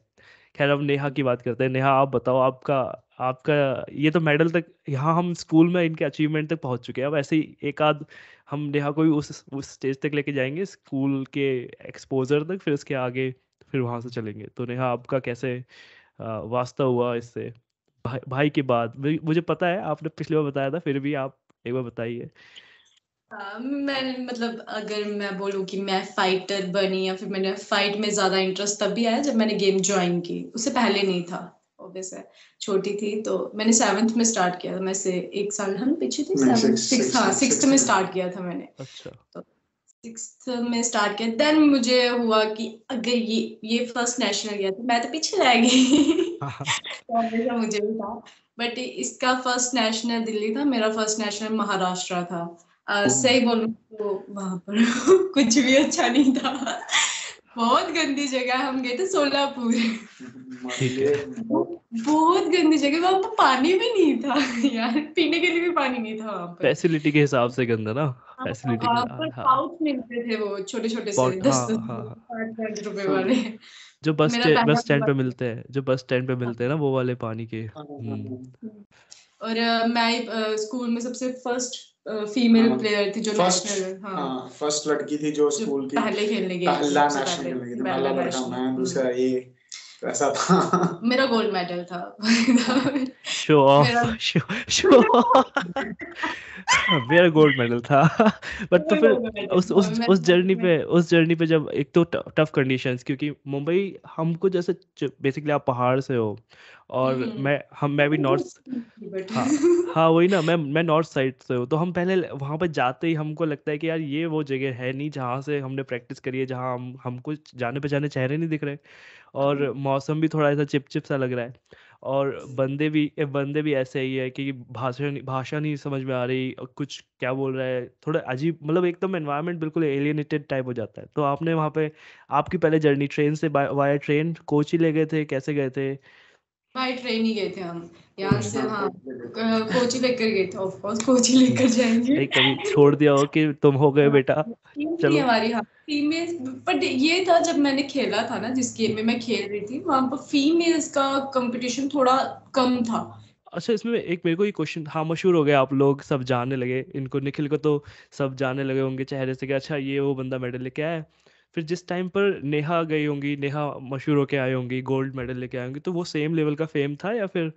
खैर अब नेहा की बात करते हैं। नेहा आप बताओ आपका आपका ये तो मेडल तक यहाँ हम स्कूल में इनके अचीवमेंट तक पहुँच चुके हैं। अब ऐसे ही एक आध हम नेहा को भी उस उस स्टेज तक लेके जाएँगे स्कूल के एक्सपोजर तक फिर उसके आगे फिर वहाँ से चलेंगे। तो नेहा आपका कैसे वास्ता हुआ इससे? भाई, भाई की बात। मुझे पता है आपने पिछली बार बताया था फिर भी आप एक बार बताइए। मैं मतलब अगर मैं बोलूँ कि मैं फाइटर बनी या फिर मैंने फाइट में ज़्यादा इंटरेस्ट तब भी आया जब मैंने गेम ज्वाइन की। उससे पहले नहीं था ऑब्वियस है छोटी थी तो मैंने सेवंथ में स्टार्ट किया था। मैं से एक साल हम पीछे थी? सिक्स हाँ सिक्स में स्टार्ट किया था मैंने। अच्छा। तो सिक्स में स्टार्ट किया। देन मुझे हुआ कि अगर ये ये फ़र्स्ट नेशनल गया था मैं तो पीछे रह गई। [LAUGHS] तो मुझे भी था। बट इसका फ़र्स्ट नेशनल दिल्ली था मेरा फ़र्स्ट नेशनल महाराष्ट्र था। सही बोलूँ तो वहाँ पर [LAUGHS] कुछ भी अच्छा नहीं था। बहुत गंदी जगह हम गए थे सोलापुर। बहुत गंदी जगह वहाँ पर पानी भी नहीं था [LAUGHS] यार पीने के लिए भी पानी नहीं था वहाँ पर। फैसिलिटी के हिसाब से गंदा ना? फैसिलिटी हाँ, पर पाउच मिलते थे वो छोटे छोटे से दस हाँ, हाँ, पाँच रुपए वाले। जो बस बस स्टैंड पे मिलते हैं जो बस स्टैंड पे मिलते हैं ना वो वाले पानी के। हम्म। और मैं स्कूल में सबसे फ़र्स्ट फीमेल प्लेयर थी जो नेशनल हाँ। फ़र्स्ट लड़की थी जो स्कूल की पहले खेलने गई पहला नेशनल खेलने गई पहला लड़का मैं दूसरा ये ऐसा था। मेरा गोल्ड मेडल था। शो ऑफ़ शो शो मेरा गोल्ड मेडल था। बट तो फिर उस उस उस जर्नी पे उस जर्नी पे जब एक तो टफ कंडीशंस क्योंकि मुंबई हमको जैसे बेसिकली आप पहाड़ से हो और हम्म। मैं हम मैं भी नॉर्थ हाँ [LAUGHS] हाँ। वही ना मैं मैं नॉर्थ साइड से हूँ तो हम पहले वहाँ पर जाते ही हमको लगता है कि यार ये वो जगह है नहीं जहाँ से हमने प्रैक्टिस करी है जहाँ हम हमको जाने पहचाने चेहरे नहीं दिख रहे और हम्म। मौसम भी थोड़ा ऐसा चिप चिप सा लग रहा है। और बंदे भी बंदे भी ऐसे ही है कि भाषा भाषा नहीं समझ में आ रही और कुछ क्या बोल रहा है थोड़ा अजीब मतलब एकदम एनवायरनमेंट बिल्कुल एलियनेटेड टाइप हो जाता है। तो आपने वहाँ पे आपकी पहले जर्नी ट्रेन से वाया ट्रेन कोच ही ले गए थे कैसे गए थे? बाय ट्रेन ही गए थे हम। यहाँ से हाँ कोची लेकर गए थे ऑफ़ कोर्स कोची लेकर जाएँगे। नहीं कभी छोड़ दिया हो कि तुम हो गए बेटा? चलो। हमारी हाँ फीमेल बट ये था जब मैंने खेला था ना जिस गेम में मैं खेल रही थी वहाँ पर फीमेल्स का कंपटीशन थोड़ा कम था। अच्छा इसमें एक मेरे को ये क्वेश्चन हाँ मशहूर हो गए आप लोग सब जानने लगे। इनको निखिल को तो सब जानने लगे होंगे चेहरे से कि अच्छा ये वो बंदा मेडल लेके आया फिर जिस टाइम पर नेहा गई होंगी नेहा मशहूर होके आई होंगी गोल्ड मेडल लेके आई होंगी तो वो सेम लेवल का फेम था या फिर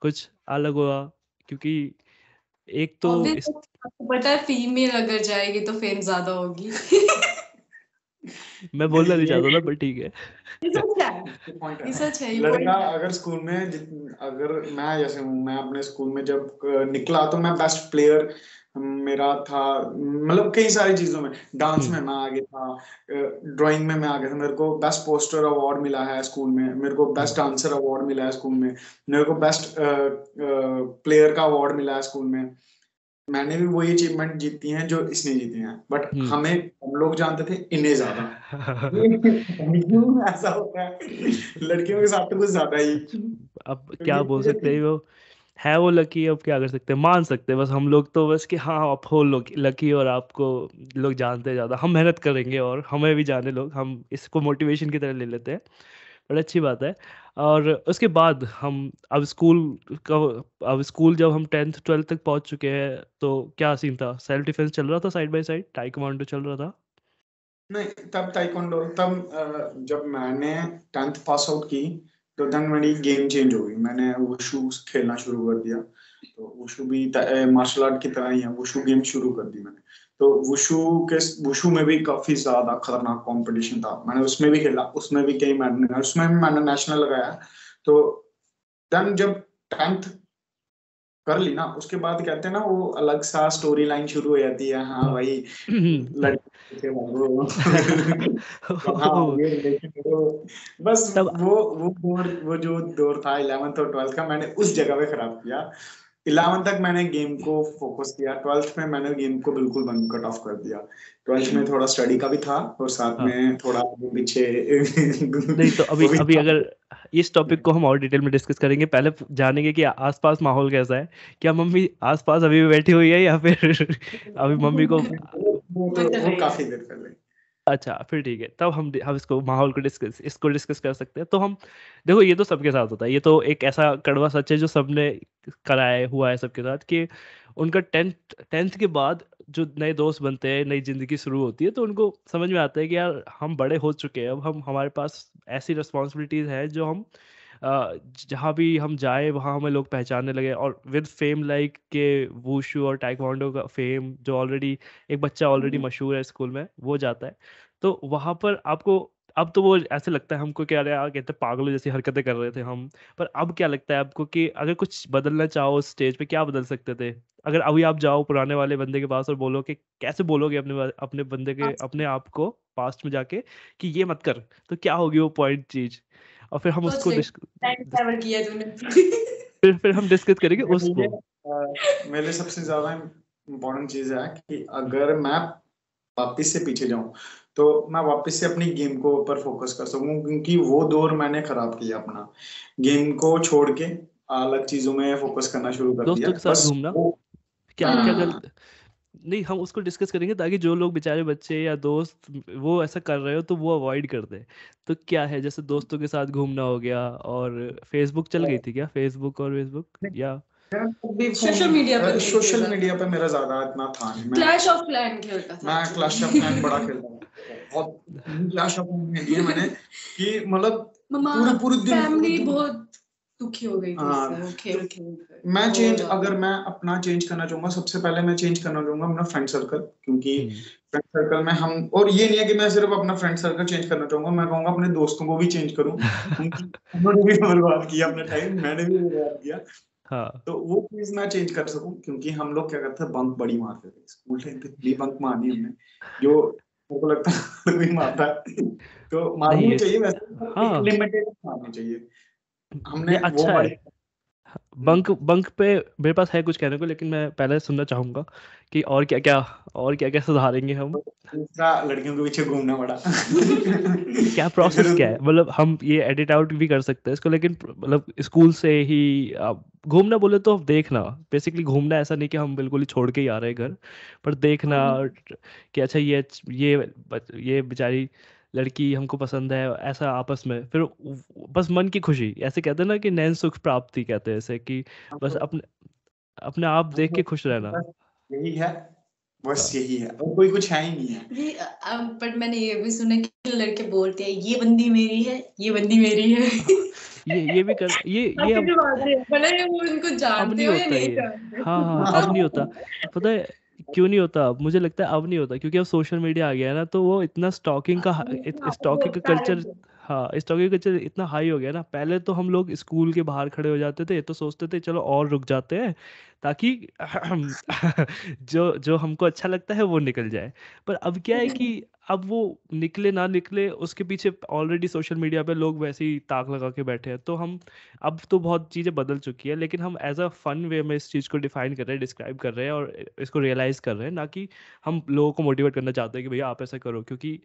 कुछ अलग हुआ? क्योंकि एक तो इस... बता फीमेल अगर जाएगी तो फेम ज़्यादा होगी। [LAUGHS] मैं बोलना नहीं चाहता था पर ठीक है। लड़का अगर स्कूल में अगर मैं जैसे हूँ मैं अपने स्कूल में जब निकला तो मैं बेस्ट प्लेयर मेरा था मतलब कई सारी चीज़ों में। डांस में मैं आगे था ड्राइंग में मैं आगे था। मेरे को बेस्ट पोस्टर अवार्ड मिला है स्कूल में। मेरे को बेस्ट डांसर अवार्ड मिला है स्कूल में। मेरे को बेस्ट प्लेयर का अवार्ड मिला है स्कूल में। मैंने भी वही अचीवमेंट जीती हैं जो इसने जीती हैं। बट हम्म। हमें हम लोग जानते थे इन्हें ज़्यादा। [LAUGHS] [LAUGHS] ऐसा होता है। लड़कियों के साथ तो कुछ ज़्यादा ही। अब क्या बोल सकते हैं वो? है वो लकी अब क्या कर सकते हैं? मान सकते हैं, बस हम लोग तो बस कि हाँ आप हो लकी और आपको लोग जानते हैं ज़्यादा। हम मेहनत करेंगे और हमें भी जाने लोग, हम इसको मोटिवेशन की तरह ले लेते हैं। बड़ी अच्छी बात है। और उसके बाद हम, अब स्कूल का, अब स्कूल जब हम टेंथ ट्वेल्थ तक पहुँच चुके हैं तो क्या सीन था? सेल्फ डिफेंस चल रहा था साइड बाय साइड टाइकवांडो चल रहा था? नहीं, तब तब जब मैंने टेंथ पास आउट की तो देन मेरी गेम चेंज हो गई। मैंने वुशु खेलना शुरू कर दिया। तो वुशु भी मार्शल आर्ट की तरह ही है। वुशु गेम शुरू कर दी मैंने। तो वुशु के, वुशु में भी काफ़ी ज़्यादा खतरनाक कंपटीशन था। मैंने उसमें भी खेला। उसमें भी कई मैंने उसमें भी मैंने नेशनल लगाया। तो देन जब टेंथ कर ली ना उसके बाद कहते हैं ना वो अलग सा स्टोरी लाइन शुरू हो जाती है। हाँ भाई लड़के [LAUGHS] हाँ, बस वो वो दौर वो जो दौर था इलेवेंथ और ट्वेल्थ का मैंने उस जगह पे खराब किया। इलेवन तक मैंने गेम को फोकस किया। ट्वेल्थ में मैंने गेम को बिल्कुल बंद कट ऑफ़ कर दिया। ट्वेल्थ में थोड़ा स्टडी का भी था और साथ हाँ. में थोड़ा पीछे नहीं तो अभी [LAUGHS] अभी अगर इस टॉपिक को हम और डिटेल में डिस्कस करेंगे पहले जानेंगे कि आसपास माहौल कैसा है। क्या मम्मी आसपास अभी भी बैठी हुई है या फिर [LAUGHS] अभी मम्मी को वो तो वो काफ़ी देर पहले। अच्छा फिर ठीक है, तब हम हम इसको माहौल को डिस्कस इसको डिस्कस कर सकते हैं। तो हम, देखो ये तो सबके साथ होता है, ये तो एक ऐसा कड़वा सच है जो सबने कराया हुआ है सबके साथ कि उनका टेंथ टेंथ के बाद जो नए दोस्त बनते हैं, नई ज़िंदगी शुरू होती है तो उनको समझ में आता है कि यार, हम बड़े हो चुके हैं, अब हम, हमारे पास ऐसी रिस्पॉन्सिबिलिटीज़ हैं जो हम जहाँ भी हम जाए वहाँ हमें लोग पहचानने लगे और विद फेम लाइक के वूशू और टाइकवांडो का फेम जो ऑलरेडी एक बच्चा ऑलरेडी मशहूर है स्कूल में वो जाता है। तो वहाँ पर आपको अब तो वो ऐसे लगता है हमको क्या यार कहते पागलों जैसी हरकतें कर रहे थे हम। पर अब क्या लगता है आपको कि अगर कुछ बदलना चाहो स्टेज पे क्या बदल सकते थे? अगर अभी आप जाओ पुराने वाले बंदे के पास और बोलो कि कैसे बोलोगे अपने अपने बंदे के अपने आप को पास्ट में जाके कि ये मत कर तो क्या होगी वो पॉइंट चीज़? और फिर हम उसको किया फिर फिर हम डिस्कस करेंगे उसको। मेरे सबसे ज़्यादा इम्पोर्टेंट चीज़ है कि अगर मैं वापिस से पीछे जाऊँ तो मैं वापस से अपनी गेम को ऊपर फोकस कर सकूँ क्योंकि वो दौर मैंने खराब किया अपना। गेम को छोड़ के अलग चीज़ों में फोकस करना शुरू कर दिया। दोस्तों के साथ घूमना। क्या क्या गलत नहीं हम उसको डिस्कस करेंगे ताकि जो लोग बेचारे बच्चे या दोस्त वो ऐसा कर रहे हो तो वो अवॉइड कर दे। तो क्या है जैसे दोस्तों के साथ घूमना हो गया और फेसबुक चल गई थी क्या? फेसबुक और फेसबुक या सोशल मीडिया पे सोशल मीडिया पे मेरा ज़्यादा इतना था नहीं क्लैश ऑफ़ क्लैन खेलता था। मैं क्लैश ऑफ़ क्लैन बड़ा खेलता था। बहुत क्लैश ऑफ़ क्लैन खेली मैंने कि मतलब पूरे पूरे दिन फैमिली बहुत दुखी हो गई थी खेल खेल मैं चेंज अगर मैं अपना चेंज करना चाहूँगा सबसे पहले मैं चेंज करना चाहूँगा अपना फ्रेंड सर्कल क्योंकि फ्रेंड हम्म। सर्कल में हम और ये नहीं है कि मैं सिर्फ़ अपना फ्रेंड सर्कल चेंज करना चाहूँगा मैं कहूँगा अपने दोस्तों को भी चेंज करूँ। [LAUGHS] उन्होंने भी बर्बाद किया अपना टाइम मैंने भी बर्बाद किया। हाँ। तो वो चीज़ मैं चेंज कर सकूँ क्योंकि हम लोग क्या करते हैं बंक बड़ी मारते थे। स्कूल टाइम पे भी बंक मारनी हमने जो मेरे को लगता है [LAUGHS] कोई मारता है। तो मारनी चाहिए वैसे हाँ। लिमिटेड मारनी चाहिए। हमने अच्छा है। बंक बंक पे मेरे पास है कुछ कहने को लेकिन मैं पहले सुनना चाहूँगा कि और क्या क्या और क्या क्या सुधारेंगे हम? दूसरा लड़कियों के पीछे घूमना पड़ा। [LAUGHS] क्या प्रोसेस क्या है? मतलब हम ये एडिट आउट भी कर सकते हैं इसको लेकिन मतलब स्कूल से ही घूमना बोले तो देखना। बेसिकली घूमना ऐसा नहीं कि हम बिल्कुल ही छोड़ के ही आ रहे हैं घर पर देखना हाँ। कि अच्छा ये ये ये बेचारी लड़की हमको पसंद है ऐसा आपस में। फिर बस मन की खुशी ऐसे कहते हैं ना कि नैन सुख प्राप्ति कहते हैं ऐसे कि हाँ, बस तो अपने अपने आप देख के खुश रहना। यही है बस हाँ। यही है। और कोई कुछ है ही नहीं है। ये बट मैंने ये भी सुना कि लड़के बोलते हैं ये बंदी मेरी है ये बंदी मेरी है। ये ये भी कर ये [LAUGHS] ये अब उनको जानते हो या नहीं हाँ हाँ अब नहीं होता। पता है क्यों नहीं होता? अब मुझे लगता है अब नहीं होता क्योंकि अब सोशल मीडिया आ गया है ना तो वो इतना स्टॉकिंग का स्टॉकिंग हाँ, का कल्चर हाँ। स्टॉकिंग कल्चर इतना हाई हो गया ना पहले तो हम लोग स्कूल के बाहर खड़े हो जाते थे तो सोचते थे चलो और रुक जाते हैं ताकि [CLEARS THROAT] जो जो हमको अच्छा लगता है वो निकल जाए। पर अब क्या है [LAUGHS] कि अब वो निकले ना निकले, उसके पीछे ऑलरेडी सोशल मीडिया पे लोग वैसे ही ताक लगा के बैठे हैं। तो हम, अब तो बहुत चीज़ें बदल चुकी है, लेकिन हम एज अ फन वे में इस चीज़ को डिफाइन कर रहे हैं डिस्क्राइब कर रहे हैं और इसको रियलाइज़ कर रहे हैं, ना कि हम लोगों को मोटिवेट करना चाहते हैं कि भैया आप ऐसा करो, क्योंकि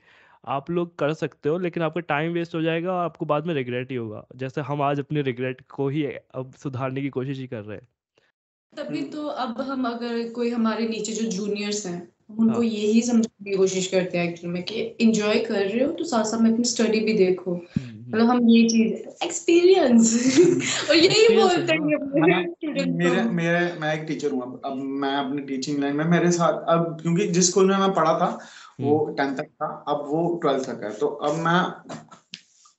आप लोग कर सकते हो, लेकिन आपका टाइम वेस्ट हो जाएगा और आपको बाद में रिग्रेट ही होगा। जैसे हम आज अपने रिग्रेट को ही अब सुधारने की कोशिश ही कर रहे हैं। तभी तो अब हम अगर कोई हमारे नीचे जो जूनियर्स हैं उनको हाँ। यही समझने की कोशिश करते हैं एक्चुअली में कि एंजॉय कर रहे हो तो साथ साथ में अपनी स्टडी भी देखो। हम्म, हम्म। मतलब हम ये चीज़ एक्सपीरियंस और यही बोलते हैं मेरे मेरे मैं एक टीचर हूँ अब अब मैं अपनी टीचिंग लाइन में मेरे साथ अब क्योंकि जिस स्कूल में मैं पढ़ा था वो टेंथ हम्म। तक था अब वो ट्वेल्थ तक है। तो अब मैं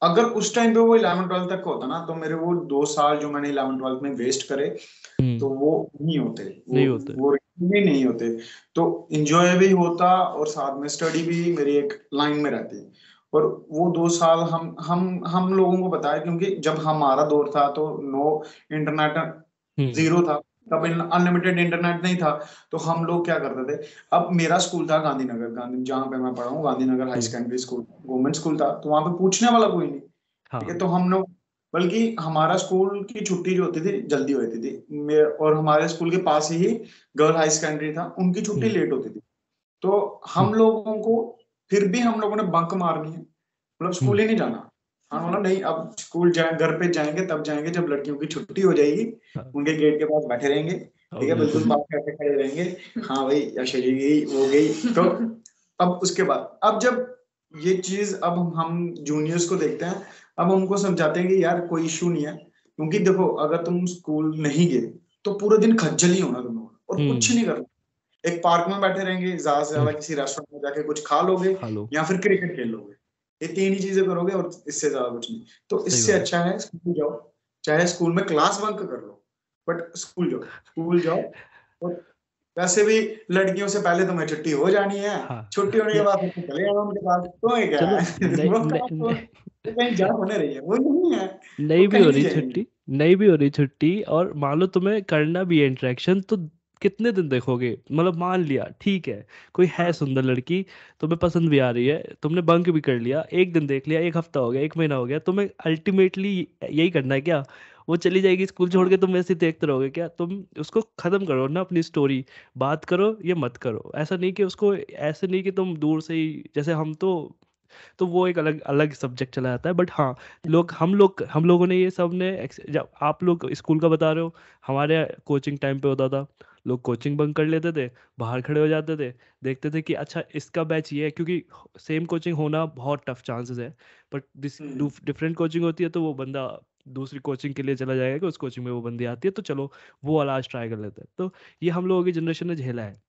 अगर उस टाइम पे वो इलेवन ट्वेल्थ तक होता ना तो मेरे वो दो साल जो मैंने इलेवन ट्वेल्थ में वेस्ट करे तो वो नहीं होते। नहीं होते। वो भी नहीं होते। तो इंजॉय भी होता और साथ में स्टडी भी मेरी एक लाइन में रहती। और वो दो साल हम हम हम लोगों को बताया क्योंकि जब हमारा दौर था तो नो इंटरनेट। ज़ीरो था। तब अनलिमिटेड इंटरनेट नहीं था। तो हम लोग क्या करते थे? अब मेरा स्कूल था गांधीनगर गांधी जहाँ पे मैं पढ़ा हूँ Gandhinagar high secondary school government school था। तो वहाँ पे पूछने वाला कोई नहीं। हाँ। ठीक है तो हम लोग बल्कि हमारा स्कूल की छुट्टी जो होती थी जल्दी होती थी। और हमारे स्कूल के पास ही गर्ल हाई सेकेंडरी था उनकी छुट्टी लेट हम्म। होती थी। तो हम हम्म। लोगों को फिर भी हम लोगों ने बंक मारनी है। मतलब स्कूल ही नहीं जाना। हाँ बोला नहीं अब स्कूल जाए घर पे जाएँगे तब जाएँगे जब लड़कियों की छुट्टी हो जाएगी। हाँ। उनके गेट के पास बैठे रहेंगे। ठीक है बिल्कुल बात करके खड़े रहेंगे। हाँ भाई जी गई वो गई। तो [LAUGHS] अब उसके बाद अब जब ये चीज़ अब हम जूनियर्स को देखते हैं अब उनको समझाते हैं कि यार कोई इशू नहीं है क्योंकि देखो अगर तुम स्कूल नहीं गए तो पूरे दिन खज्जल ही होना तुम और हम्म। कुछ नहीं करना। एक पार्क में बैठे रहेंगे ज़्यादा से ज़्यादा हम्म। किसी रेस्टोरेंट में जाके कुछ खा लोगे या फिर क्रिकेट खेल लोगे। ये तीन ही चीज़ें करोगे और इससे ज़्यादा कुछ नहीं। तो इससे अच्छा है स्कूल जाओ। चाहे स्कूल में क्लास बंक कर लो बट स्कूल जाओ। स्कूल जाओ। और वैसे भी लड़कियों से पहले तुम्हें छुट्टी हो जानी है। हाँ। छुट्टी होने के बाद [LAUGHS] चले जाओ उनके पास। तो क्या है? [LAUGHS] कहीं जा होने रही है वो नहीं है। नहीं भी हो रही छुट्टी नहीं भी हो रही छुट्टी और मान लो तुम्हें करना भी है इंटरेक्शन तो कितने दिन देखोगे? मतलब मान लिया ठीक है कोई है हाँ। सुंदर लड़की तुम्हें पसंद भी आ रही है तुमने बंक भी कर लिया एक दिन देख लिया एक हफ़्ता हो गया एक महीना हो गया तुम्हें अल्टीमेटली यही करना है क्या? वो चली जाएगी स्कूल छोड़ के तुम ऐसे देखते रहोगे क्या? तुम उसको खत्म करो ना अपनी स्टोरी बात करो ये मत करो। ऐसा नहीं कि उसको ऐसे नहीं कि तुम दूर से ही जैसे हम तो तो वो एक अलग अलग सब्जेक्ट चला जाता है। बट हाँ लोग हम लोग हम लोगों ने ये सबने जब आप लोग स्कूल का बता रहे हो हमारे कोचिंग टाइम पे होता था। लोग कोचिंग बंक कर लेते थे बाहर खड़े हो जाते थे देखते थे कि अच्छा इसका बैच ये है क्योंकि सेम कोचिंग होना बहुत टफ चांसेस है। बट डिफरेंट कोचिंग होती है तो वो बंदा दूसरी कोचिंग के लिए चला जाएगा कि उस कोचिंग में वो बंदी आती है तो चलो वो वाला आज ट्राई कर लेते हैं। तो ये हम लोगों की जनरेशन ने झेला है।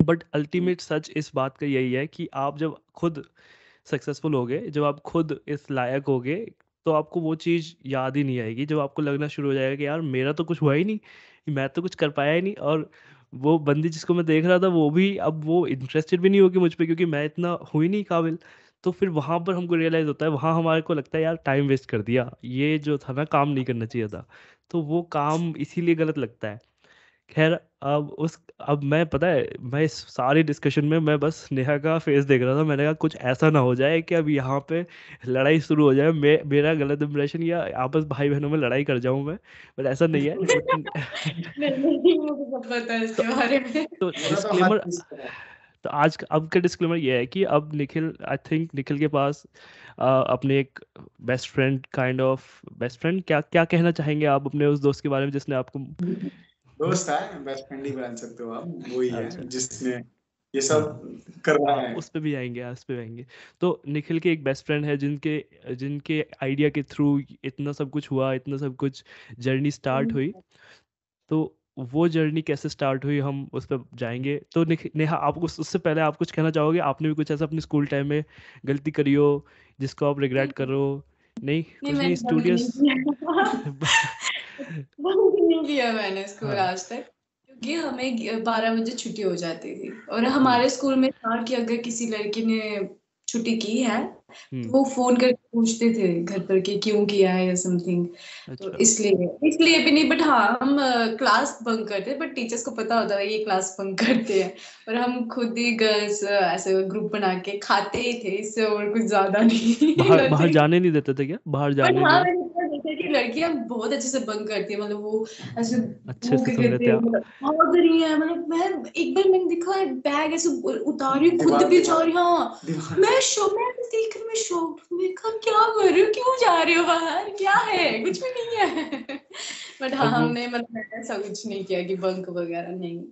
बट अल्टीमेट सच इस बात का यही है कि आप जब खुद सक्सेसफुल हो गए। जब आप खुद इस लायक हो गए तो आपको वो चीज़ याद ही नहीं आएगी। जब आपको लगना शुरू हो जाएगा कि यार, मेरा तो कुछ हुआ ही नहीं, मैं तो कुछ कर पाया ही नहीं, और वो बंदी जिसको मैं देख रहा था, वो भी अब वो इंटरेस्टेड भी नहीं होगी मुझ पर क्योंकि मैं इतना हुई नहीं काबिल। तो फिर वहाँ पर हमको रियलाइज़ होता है, वहाँ हमारे को लगता है, यार टाइम वेस्ट कर दिया। ये जो था ना, काम नहीं करना चाहिए था। तो वो काम इसीलिए गलत लगता है। खैर अब उस अब मैं पता है मैं इस सारी डिस्कशन में मैं बस नेहा का फेस देख रहा था। मैंने कहा कुछ ऐसा ना हो जाए कि अब यहाँ पे लड़ाई शुरू हो जाए। मैं मेरा गलत इंप्रेशन या आपस भाई बहनों में लड़ाई कर जाऊँ मैं बट ऐसा नहीं है। [LAUGHS] तो डिस्क्लेमर तो आज अब का डिस्क्लेमर ये है कि अब निखिल आई थिंक निखिल के पास आ, अपने एक best friend kind of best friend क्या क्या कहना चाहेंगे आप अपने उस दोस्त के बारे में जिसने आपको दोस्त है बेस्ट फ्रेंड ही बन सकते हो आप वही है अच्छा। जिसने ये सब कर रहा है। उस पे भी आएँगे उस आएँगे। तो निखिल के एक बेस्ट फ्रेंड है जिनके जिनके आइडिया के थ्रू इतना सब कुछ हुआ इतना सब कुछ जर्नी स्टार्ट हुई। तो वो जर्नी कैसे स्टार्ट हुई हम उस पर जाएँगे। तो नेहा आप उससे पहले आप कुछ कहना चाहोगे? आपने भी कुछ ऐसा अपने स्कूल टाइम में गलती करी हो जिसको आप रिग्रेट करो नहीं? कुछ नहीं स्टूडियोस [LAUGHS] [LAUGHS] [LAUGHS] नहीं किया मैंने स्कूल हाँ। आज तक क्योंकि हमें बारह बजे छुट्टी हो जाती थी। और हमारे स्कूल में था कि अगर किसी लड़की ने छुट्टी की है तो वो फ़ोन करके पूछते थे घर पर कि क्यों किया है या समथिंग तो अच्छा। तो इसलिए इसलिए भी नहीं बट हाँ हम क्लास बंक करते बट टीचर्स को पता होता है ये क्लास बंक करते हैं। और हम खुद ही गर्ल्स ऐसे ग्रुप बना के खाते ही थे इससे और कुछ ज़्यादा नहीं बाहर, [LAUGHS] बाहर जाने नहीं देते थे क्या? बाहर जाने हाँ लड़कियाँ बहुत अच्छे से बंक करती है मतलब वो ऐसे अच्छे से सुन लेते हैं। भाग रही है मतलब मैं एक बार मैंने देखा बैग ऐसे उतारी खुद भी जा रही हाँ। मैं शो मैं देख रही मैं शॉक मैं कहा क्या कर रही हूँ? क्यों जा रही हो बाहर? क्या है? कुछ भी नहीं है। बट हाँ हमने मतलब ऐसा कुछ नहीं किया कि बंक वगैरह नहीं।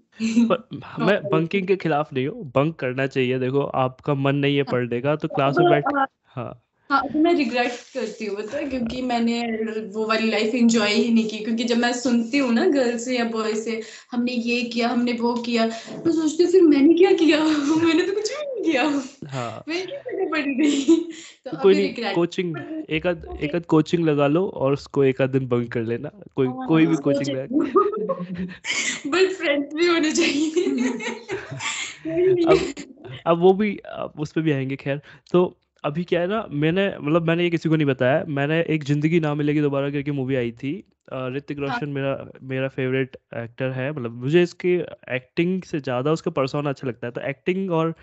मैं बंकिंग के खिलाफ नहीं हूँ बंक करना चाहिए। देखो आपका मन नहीं है हाँ। पढ़ने का तो क्लास में बैठ हाँ, हाँ तो मैं रिग्रेट करती हूँ बता क्योंकि मैंने वो वाली लाइफ एंजॉय ही नहीं की। क्योंकि जब मैं सुनती हूँ ना गर्ल से या बॉय से हमने ये किया हमने वो किया तो सोचती हूँ फिर मैंने क्या किया? [LAUGHS] मैंने तो कुछ भी नहीं किया। हाँ। [LAUGHS] मैं पड़ी थी? [LAUGHS] तो कोई नहीं कोचिंग एक आध एक आध कोचिंग लगा लो और उसको एक आध दिन बंक कर लेना। कोई हाँ, कोई भी कोचिंग लगा बट फ्रेंड्स भी होने चाहिए। अब अब वो भी उस पर भी आएँगे खैर। तो अभी क्या है ना मैंने मतलब मैंने ये किसी को नहीं बताया मैंने एक ज़िंदगी ना मिलेगी दोबारा करके मूवी आई थी ऋतिक हाँ। रोशन मेरा मेरा फेवरेट एक्टर है मतलब मुझे इसकी एक्टिंग से ज़्यादा उसका पर्सोना अच्छा लगता है तो एक्टिंग और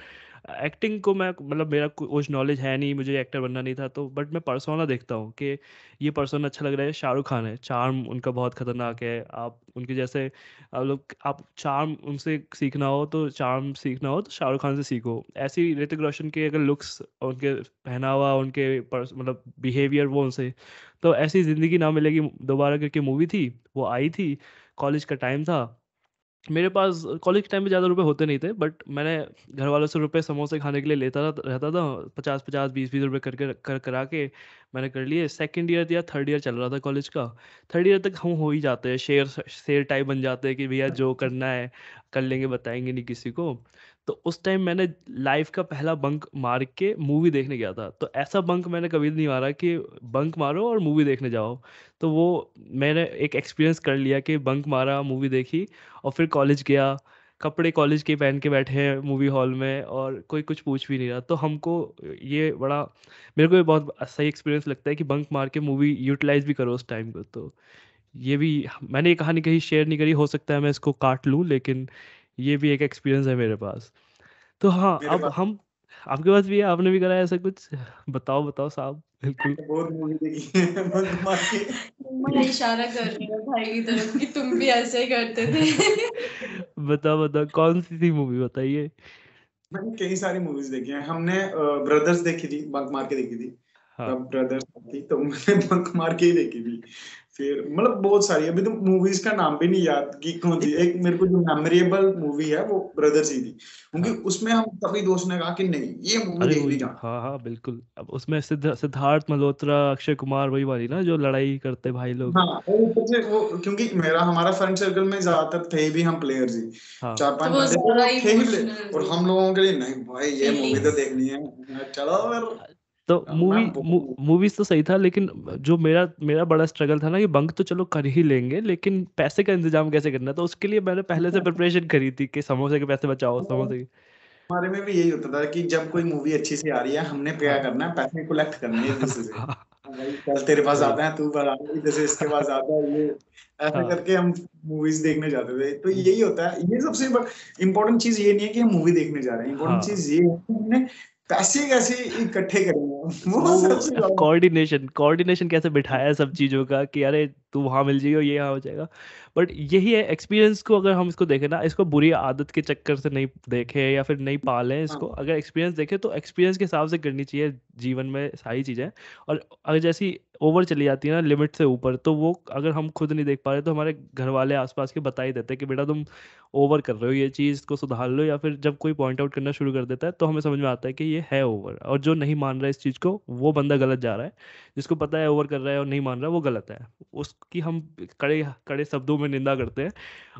एक्टिंग को मैं मतलब मेरा कुछ नॉलेज है नहीं, मुझे एक्टर बनना नहीं था तो बट मैं परसोना देखता हूँ कि ये पर्सन अच्छा लग रहा है, शाहरुख खान है। चार्म उनका बहुत खतरनाक है। आप उनके जैसे आप लोग, आप चार्म उनसे सीखना हो तो चार्म सीखना हो तो शाहरुख खान से सीखो। ऐसी ऋतिक रोशन के अगर लुक्स उनके पहनावा, उनके मतलब बिहेवियर वो उनसे। तो ऐसी ज़िंदगी ना मिलेगी, दोबारा करके मूवी थी, वो आई थी कॉलेज का टाइम था मेरे पास कॉलेज के टाइम में ज़्यादा रुपए होते नहीं थे बट मैंने घर वालों से रुपए समोसे खाने के लिए लेता रहता था पचास पचास बीस बीस रुपए करके कर करा के मैंने कर लिए। सेकंड ईयर या थर्ड ईयर चल रहा था कॉलेज का। थर्ड ईयर तक हम हो ही जाते हैं शेयर शेयर टाइप बन जाते हैं कि भैया जो करना है कर लेंगे, बताएँगे नहीं किसी को। तो उस टाइम मैंने लाइफ का पहला बंक मार के मूवी देखने गया था। तो ऐसा बंक मैंने कभी नहीं मारा कि बंक मारो और मूवी देखने जाओ। तो वो मैंने एक एक्सपीरियंस कर लिया कि बंक मारा मूवी देखी और फिर कॉलेज गया। कपड़े कॉलेज के पहन के बैठे हैं मूवी हॉल में और कोई कुछ पूछ भी नहीं रहा। तो हमको ये बड़ा, मेरे को ये बहुत सही एक्सपीरियंस लगता है कि बंक मार के मूवी यूटिलाइज भी करो उस टाइम को। तो ये भी मैंने ये कहानी कहीं शेयर नहीं करी हो सकता है मैं इसको काट लूँ लेकिन ये भी एक एक्सपीरियंस है मेरे पास। तो हाँ अब हम आपके पास भी है आपने भी करा ऐसा कुछ? बताओ बताओ साहब बिल्कुल। बहुत मूवी देखी है मैं इशारा कर रही हूँ भाई की तरफ़ कि तुम भी ऐसे ही करते थे। बताओ बताओ कौन सी थी मूवी बताइए। मैंने कई सारी मूवीज़ देखी हैं। हमने ब्रदर्स देखी थी बंक मार के देखी थी। हाँ। ब्रदर्स थी तो मैंने बंक मार के ही देखी थी। फिर मतलब बहुत सारी अभी तो मूवीज़ का नाम भी नहीं याद कि कौन थी एक मेरे को जो मेमोरेबल मूवी है वो ब्रदर्स ही थी। क्योंकि हाँ। उसमें हम सभी दोस्त ने कहा कि नहीं ये मूवी देख ली जाए हाँ हाँ बिल्कुल। अब उसमें सिद्धार्थ मल्होत्रा अक्षय कुमार वही वाली ना जो लड़ाई करते भाई लोग। हाँ वो क्योंकि मेरा हमारा फ्रेंड सर्कल में ज़्यादातर थे भी हम प्लेयर्स ही हाँ। चार पाँच तो थे ही और हम लोगों के लिए नहीं भाई ये मूवी तो देखनी है। चलो फिर। तो मूवी मूवीज़ तो सही था लेकिन जो मेरा मेरा बड़ा स्ट्रगल था ना कि बंक तो चलो कर ही लेंगे लेकिन पैसे का इंतज़ाम कैसे करना? तो उसके लिए मैंने पहले से प्रिपरेशन [LAUGHS] करी थी कि समोसे के पैसे बचाओ समोसे के। हमारे में भी यही होता था कि जब कोई मूवी अच्छी सी आ रही है हमने क्या हाँ। करना है पैसे कलेक्ट करने हैं [LAUGHS] हाँ। कल तेरे पास आता है तू बता इधर से इसके पास आता है ये। ऐसा हाँ। करके हम मूवीज़ देखने जाते थे। तो यही होता है। ये सबसे इम्पोर्टेंट चीज़ ये नहीं है कि हम मूवी देखने जा रहे हैं। इम्पोर्टेंट चीज़ ये है कि हमने पैसे कैसे इकट्ठे करेंगे। वो कोऑर्डिनेशन कोऑर्डिनेशन कैसे बिठाया सब चीज़ों का कि अरे तू वहाँ मिल जाएगा ये यहाँ हो जाएगा। बट यही है एक्सपीरियंस को अगर हम इसको देखें ना इसको बुरी आदत के चक्कर से नहीं देखें या फिर नहीं पालें इसको हाँ। अगर एक्सपीरियंस देखें तो एक्सपीरियंस के हिसाब से करनी चाहिए जीवन में सारी चीज़ें। और अगर जैसी ओवर चली जाती है ना लिमिट से ऊपर तो वो अगर हम खुद नहीं देख पा रहे तो हमारे घर वाले आसपास के बता ही देते हैं कि बेटा तुम ओवर कर रहे हो ये चीज़ को सुधार लो। या फिर जब कोई पॉइंट आउट करना शुरू कर देता है तो हमें समझ में आता है कि ये है ओवर और जो नहीं मान रहा है इस चीज़ को वो बंदा गलत जा रहा है। जिसको पता है ओवर कर रहा है और नहीं मान रहा है वो गलत है। उसकी हम कड़े कड़े शब्दों में निंदा करते हैं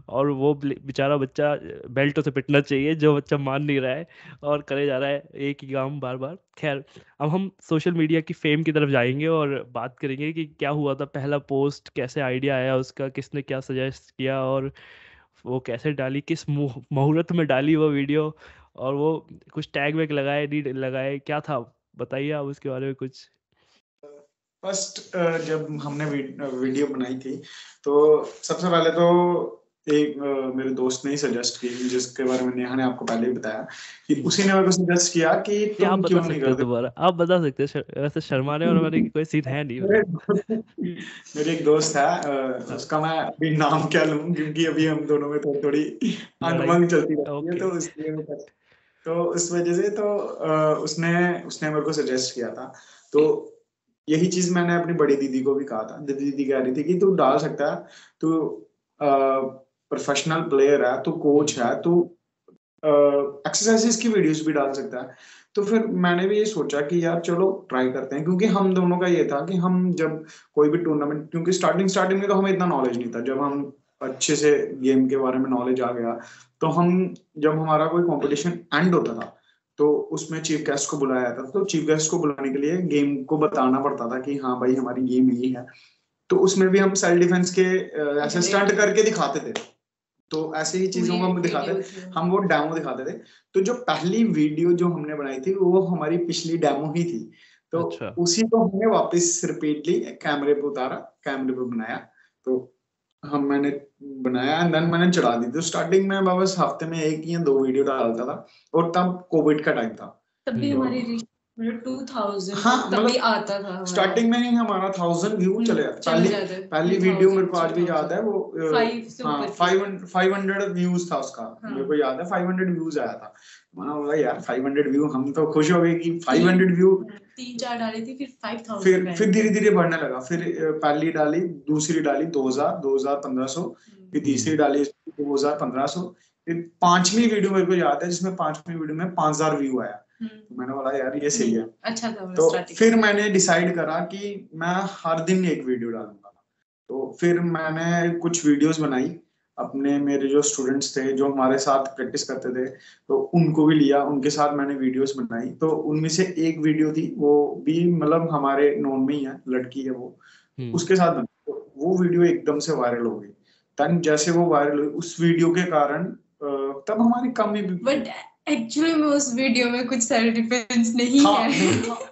और वो बेचारा बच्चा, बेल्टों से पिटना चाहिए, जो बच्चा मान नहीं रहा है और करे जा रहा है एक ही काम बार बार खैर, अब हम सोशल मीडिया की फेम की तरफ़ जाएँगे और बात करेंगे कि क्या हुआ था, पहला पोस्ट कैसे आइडिया आया उसका, किसने क्या सजेस्ट किया और वो कैसे डाली, किस मुहूर्त में डाली वो वीडियो और वो कुछ टैग वैग लगाए नहीं लगाए, क्या था, बताइए आप उसके बारे में कुछ। फ़र्स्ट जब हमने वीडियो बनाई थी तो सबसे पहले तो एक मेरे दोस्त ने ही सजेस्ट की जिसके बारे में नेहा ने आपको पहले ही बताया कि उसी ने मेरे को सजेस्ट किया कि तुम आप क्यों नहीं करते? दोबारा? आप बता सकते हैं वैसे शर्मा ने और मेरे कोई सीट है नहीं। मेरे एक दोस्त है उसका मैं अभी नाम क्या लूँ क्योंकि अभी हम दोनों में थोड़ी थोड़ी अंगमंग चलती रहती है तो इसलिए तो इस वजह से तो उसने उसने मेरे को सजेस्ट किया था। तो यही चीज़ मैंने अपनी बड़ी दीदी को भी कहा था। दीदी कह रही थी कि तू डाल सकता है, तू प्रोफेशनल प्लेयर है, तू कोच है, तू एक्सरसाइजेस की वीडियोस भी डाल सकता है। तो फिर मैंने भी ये सोचा कि यार चलो ट्राई करते हैं, क्योंकि हम दोनों का ये था कि हम जब कोई भी टूर्नामेंट क्योंकि स्टार्टिंग स्टार्टिंग में तो हमें इतना नॉलेज नहीं था। जब हम अच्छे से गेम के बारे में नॉलेज आ गया तो हम, जब हमारा कोई कंपटीशन एंड होता था तो उसमें चीफ गेस्ट को बुलाया था। तो चीफ गेस्ट को बुलाने के लिए गेम को बताना पड़ता था कि हाँ भाई हमारी गेम यही है। तो उसमें भी हम सेल्फ डिफेंस के ऐसे स्टंट करके दिखाते थे। तो ऐसे ही चीज़ों को हम दिखाते हम वो डेमो दिखाते थे। तो जो पहली वीडियो जो हमने बनाई थी वो हमारी पिछली डेमो ही थी। तो अच्छा। उसी को हमने वापस रिपीटली कैमरे पे उतारा कैमरे पे बनाया। तो हम मैंने बनाया एंड देन मैंने चढ़ा दी। तो स्टार्टिंग में बस हफ़्ते में एक या दो वीडियो डालता था और तब कोविड का टाइम था। तब भी हमारी मतलब हाँ मतलब आता था स्टार्टिंग में ही हमारा थाउज़ेंड व्यू हम्म, चले। पहली पहली वीडियो मेरे को आज भी याद है वो फाइव हंड्रेड व्यूज़ था उसका। हाँ। मेरे को याद है फाइव हंड्रेड व्यूज़ आया था। मैंने बोला यार फाइव हंड्रेड व्यू हम तो खुश हो गए कि फाइव हंड्रेड व्यू तीन चार डाली थी फिर फाइव थाउज़ेंड फिर फिर धीरे धीरे बढ़ने लगा। फिर पहली डाली दूसरी डाली दो हज़ार दो हज़ार पंद्रह सौ हम्म। फिर तीसरी डाली दो हज़ार पंद्रह सौ। फिर पांचवी वीडियो मेरे को याद है जिसमें पांचवी वीडियो में पाँच हज़ार व्यू आया। तो मैंने बोला यार ये सही है। अच्छा था तो फिर मैंने डिसाइड करा कि मैं हर दिन एक वीडियो डालूँगा। तो फिर मैंने कुछ वीडियोस बनाई। अपने मेरे जो स्टूडेंट्स थे जो हमारे साथ प्रैक्टिस करते थे तो उनको भी लिया उनके साथ मैंने वीडियोस बनाई। तो उनमें से एक वीडियो थी वो भी मतलब हमारे नोन में ही है लड़की है वो। हम्म। उसके साथ बनी। तो वो वीडियो एकदम से वायरल हो गई। तन जैसे वो वायरल हुई उस वीडियो के कारण तब हमारी कमी भी बट एक्चुअली में उस वीडियो में कुछ सेल्फ डिफेंस नहीं हाँ, है।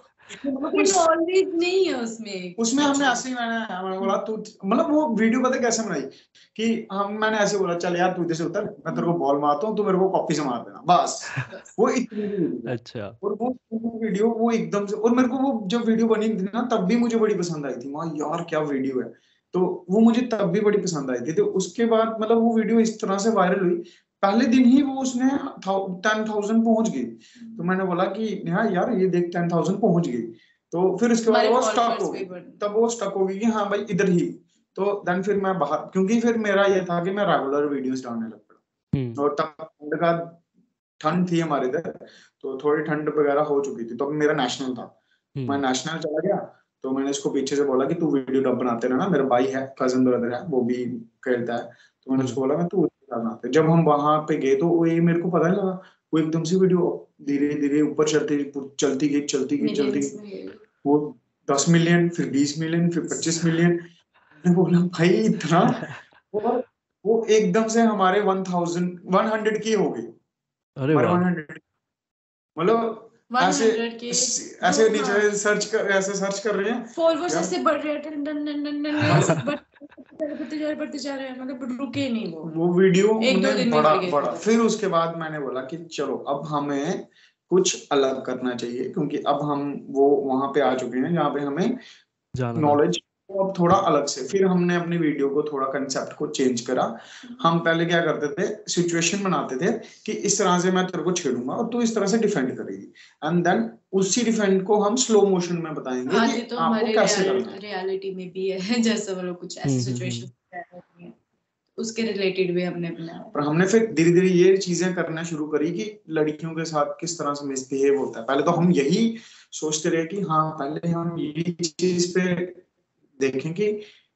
नॉलेज [LAUGHS] नहीं है उसमें। उसमें हमने ऐसे ही मैंने मैंने बोला तू मतलब वो वीडियो पता कैसे बनाई? कि हम मैंने ऐसे बोला चल यार तू इधर से उतर मैं तेरे को बॉल मारता हूँ तू मेरे को कॉपी से मार देना। बस। वो इतनी अच्छा। और वो वीडियो वो एकदम से और मेरे को वो जब वीडियो बनी थी ना तब भी मुझे बड़ी पसंद आई थी। वहाँ यार क्या वीडियो है। तो वो मुझे तब भी बड़ी पसंद आई थी। तो उसके बाद मतलब वो वीडियो इस तरह से वायरल हुई पहले दिन ही वो उसने टेन थाउज़ेंड पहुँच गई। तो मैंने बोला कि हाँ यार ये देख टेन थाउज़ेंड पहुँच गई। तो फिर उसके बाद वो स्टक हो गई। तब वो स्टक हो गई कि हाँ भाई इधर ही। तो देन फिर मैं बाहर क्योंकि फिर मेरा ये था कि मैं रेगुलर वीडियोस डालने लग पड़ा। हम्म। और तब ठंड का ठंड थी हमारे इधर तो थोड़ी ठंड वगैरह हो चुकी थी। तो मेरा नेशनल था। हम्म। मैं नेशनल चला गया तो मैंने इसको पीछे से बोला कि तू वीडियो डब बनाते रहना मेरा भाई है कज़न ब्रदर है वो भी खेलता है। तो मैंने उसको बोला मैं तू बनाते जब हम वहाँ पे गए तो वो ये मेरे को पता नहीं लगा। वो एकदम से वीडियो धीरे धीरे ऊपर चलती चलती गई चलती गई चलती गई। वो दस मिलियन फिर बीस मिलियन फिर पच्चीस मिलियन मैंने बोला भाई इतना? [LAUGHS] और वो एकदम से हमारे वन थाउज़ेंड वन हंड्रेड की हो गई अरे मतलब ऐसे ऐसे नीचे सर्च कर ऐसे सर्च कर रहे हैं। फॉलोअर्स ऐसे बढ़ रहे हैं बढ़ते जा रहे बढ़ते जा रहे हैं मतलब रुके नहीं वो। वो वीडियो एक दो दिन बड़ा बड़ा। फिर उसके बाद मैंने बोला कि चलो अब हमें कुछ अलग करना चाहिए क्योंकि अब हम वो वहाँ पे आ चुके हैं जहाँ पे हमें नॉलेज तो अब थोड़ा अलग से फिर हमने अपनी वीडियो को थोड़ा कंसेप्ट को चेंज करा। हम पहले क्या करते थे सिचुएशन बनाते थे कि इस तरह से मैं तेरे को छेड़ूँगा और तू इस तरह से डिफेंड करेगी। एंड देन उसी डिफेंड को हम स्लो मोशन में बताएँगे हाँ, कि तो आपको कैसे रियाल, करना है। रियलिटी में भी है [LAUGHS] जैसे वो लोग कुछ ऐसी सिचुएशन हम्म, हम्म, हम्म। उसके रिलेटेड भी हमने बनाया। पर हमने फिर धीरे धीरे ये चीज़ें करना शुरू करी कि लड़कियों के साथ किस तरह से मिसबिहेव होता है। पहले तो हम यही सोचते रहे कि हाँ पहले हम यही चीज़ पे देखें कि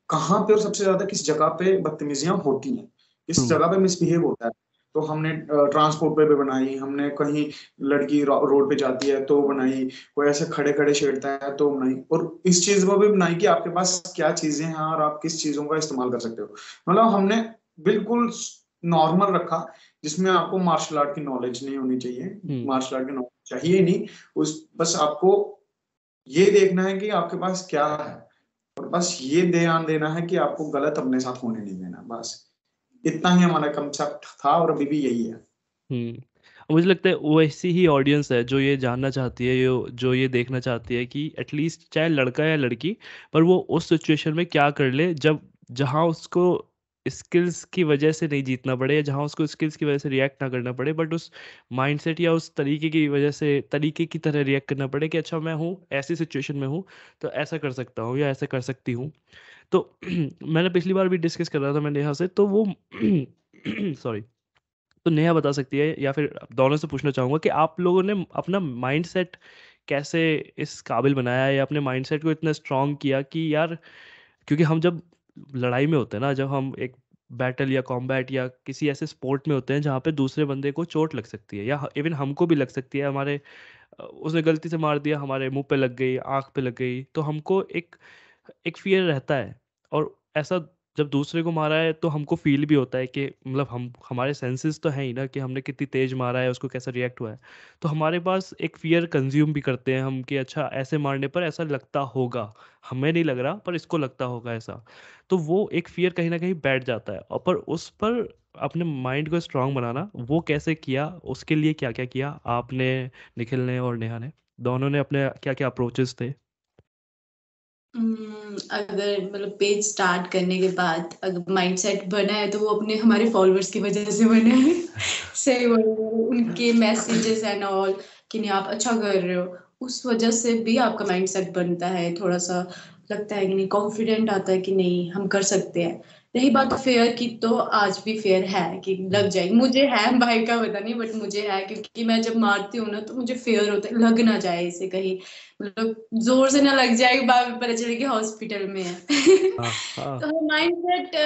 कहाँ पे और सबसे ज़्यादा किस जगह पे बदतमीजियाँ होती हैं। किस हम्म। जगह पे मिसबिहेव होता है। तो हमने ट्रांसपोर्ट पे भी बनाई हमने कहीं लड़की रोड पे जाती है तो बनाई कोई ऐसे खड़े खड़े छेड़ता है तो बनाई। और इस चीज़ को भी बनाई कि आपके पास क्या चीज़ें हैं और आप किस चीज़ों का इस्तेमाल कर सकते हो। मतलब हमने बिल्कुल नॉर्मल रखा जिसमें आपको मार्शल आर्ट की नॉलेज नहीं होनी चाहिए। मार्शल आर्ट की नॉलेज चाहिए नहीं। उस बस आपको ये देखना है कि आपके पास क्या है। और बस ये ध्यान देना है कि आपको गलत अपने साथ होने नहीं देना, बस। इतना ही हमारा कंसेप्ट था और अभी भी यही है। हम्म मुझे लगता है वैसी ही ऑडियंस है जो ये जानना चाहती है जो जो ये देखना चाहती है कि एटलीस्ट चाहे लड़का या लड़की, पर वो उस सिचुएशन में क्या कर ले, जब, जहाँ उसको स्किल्स की वजह से नहीं जीतना पड़े या जहाँ उसको स्किल्स की वजह से रिएक्ट ना करना पड़े बट उस माइंडसेट या उस तरीके की वजह से, तरीके की तरह रिएक्ट करना पड़े कि अच्छा मैं हूँ, ऐसी सिचुएशन में हूँ तो ऐसा कर सकता हूँ या ऐसा कर सकती हूँ। तो [CLEARS THROAT] मैंने पिछली बार भी डिस्कस कर रहा था मैं नेहा से तो वो [CLEARS THROAT] सॉरी तो नेहा बता सकती है या फिर दोनों से पूछना चाहूँगा कि आप लोगों ने अपना माइंडसेट कैसे इस काबिल बनाया या अपने माइंडसेट को इतना स्ट्रांग किया कि यार, क्योंकि हम जब लड़ाई में होते हैं ना, जब हम एक बैटल या कॉम्बैट या किसी ऐसे स्पोर्ट में होते हैं, जहाँ पे दूसरे बंदे को चोट लग सकती है या इवन हमको भी लग सकती है। हमारे उसने गलती से मार दिया, हमारे मुँह पे लग गई, आँख पे लग गई तो हमको एक एक फियर रहता है। और ऐसा जब दूसरे को मारा है तो हमको फील भी होता है कि मतलब हम, हमारे सेंसेस तो हैं ही ना कि हमने कितनी तेज मारा है, उसको कैसा रिएक्ट हुआ है। तो हमारे पास एक फियर कंज्यूम भी करते हैं हम कि अच्छा ऐसे मारने पर ऐसा लगता होगा। हमें नहीं लग रहा, पर इसको लगता होगा ऐसा। तो वो एक फियर कहीं ना कहीं बैठ जाता है। और पर उस पर अपने माइंड को स्ट्रांग बनाना, वो कैसे किया, उसके लिए क्या क्या किया आपने, निखिल ने और नेहा ने? दोनों ने अपने क्या क्या अप्रोचेस थे? अगर मतलब पेज स्टार्ट करने के बाद अगर माइंडसेट बना है तो वो अपने हमारे फॉलोअर्स की वजह से बना है। [LAUGHS] सही बोल उनके मैसेजेस एंड ऑल कि नहीं आप अच्छा कर रहे हो। उस वजह से भी आपका माइंडसेट बनता है। थोड़ा सा लगता है कि नहीं कॉन्फिडेंट आता है कि नहीं हम कर सकते हैं। रही बात फेयर की तो आज भी फेयर है कि लग जाएगी मुझे है भाई का पता नहीं बट मुझे है क्योंकि मैं जब मारती हूँ ना तो मुझे फेयर होता है। लग ना जाए इसे कहीं। मतलब ज़ोर से ना लग जाए बाद में पता चले कि हॉस्पिटल में है। हाँ, हाँ। [LAUGHS] तो mindset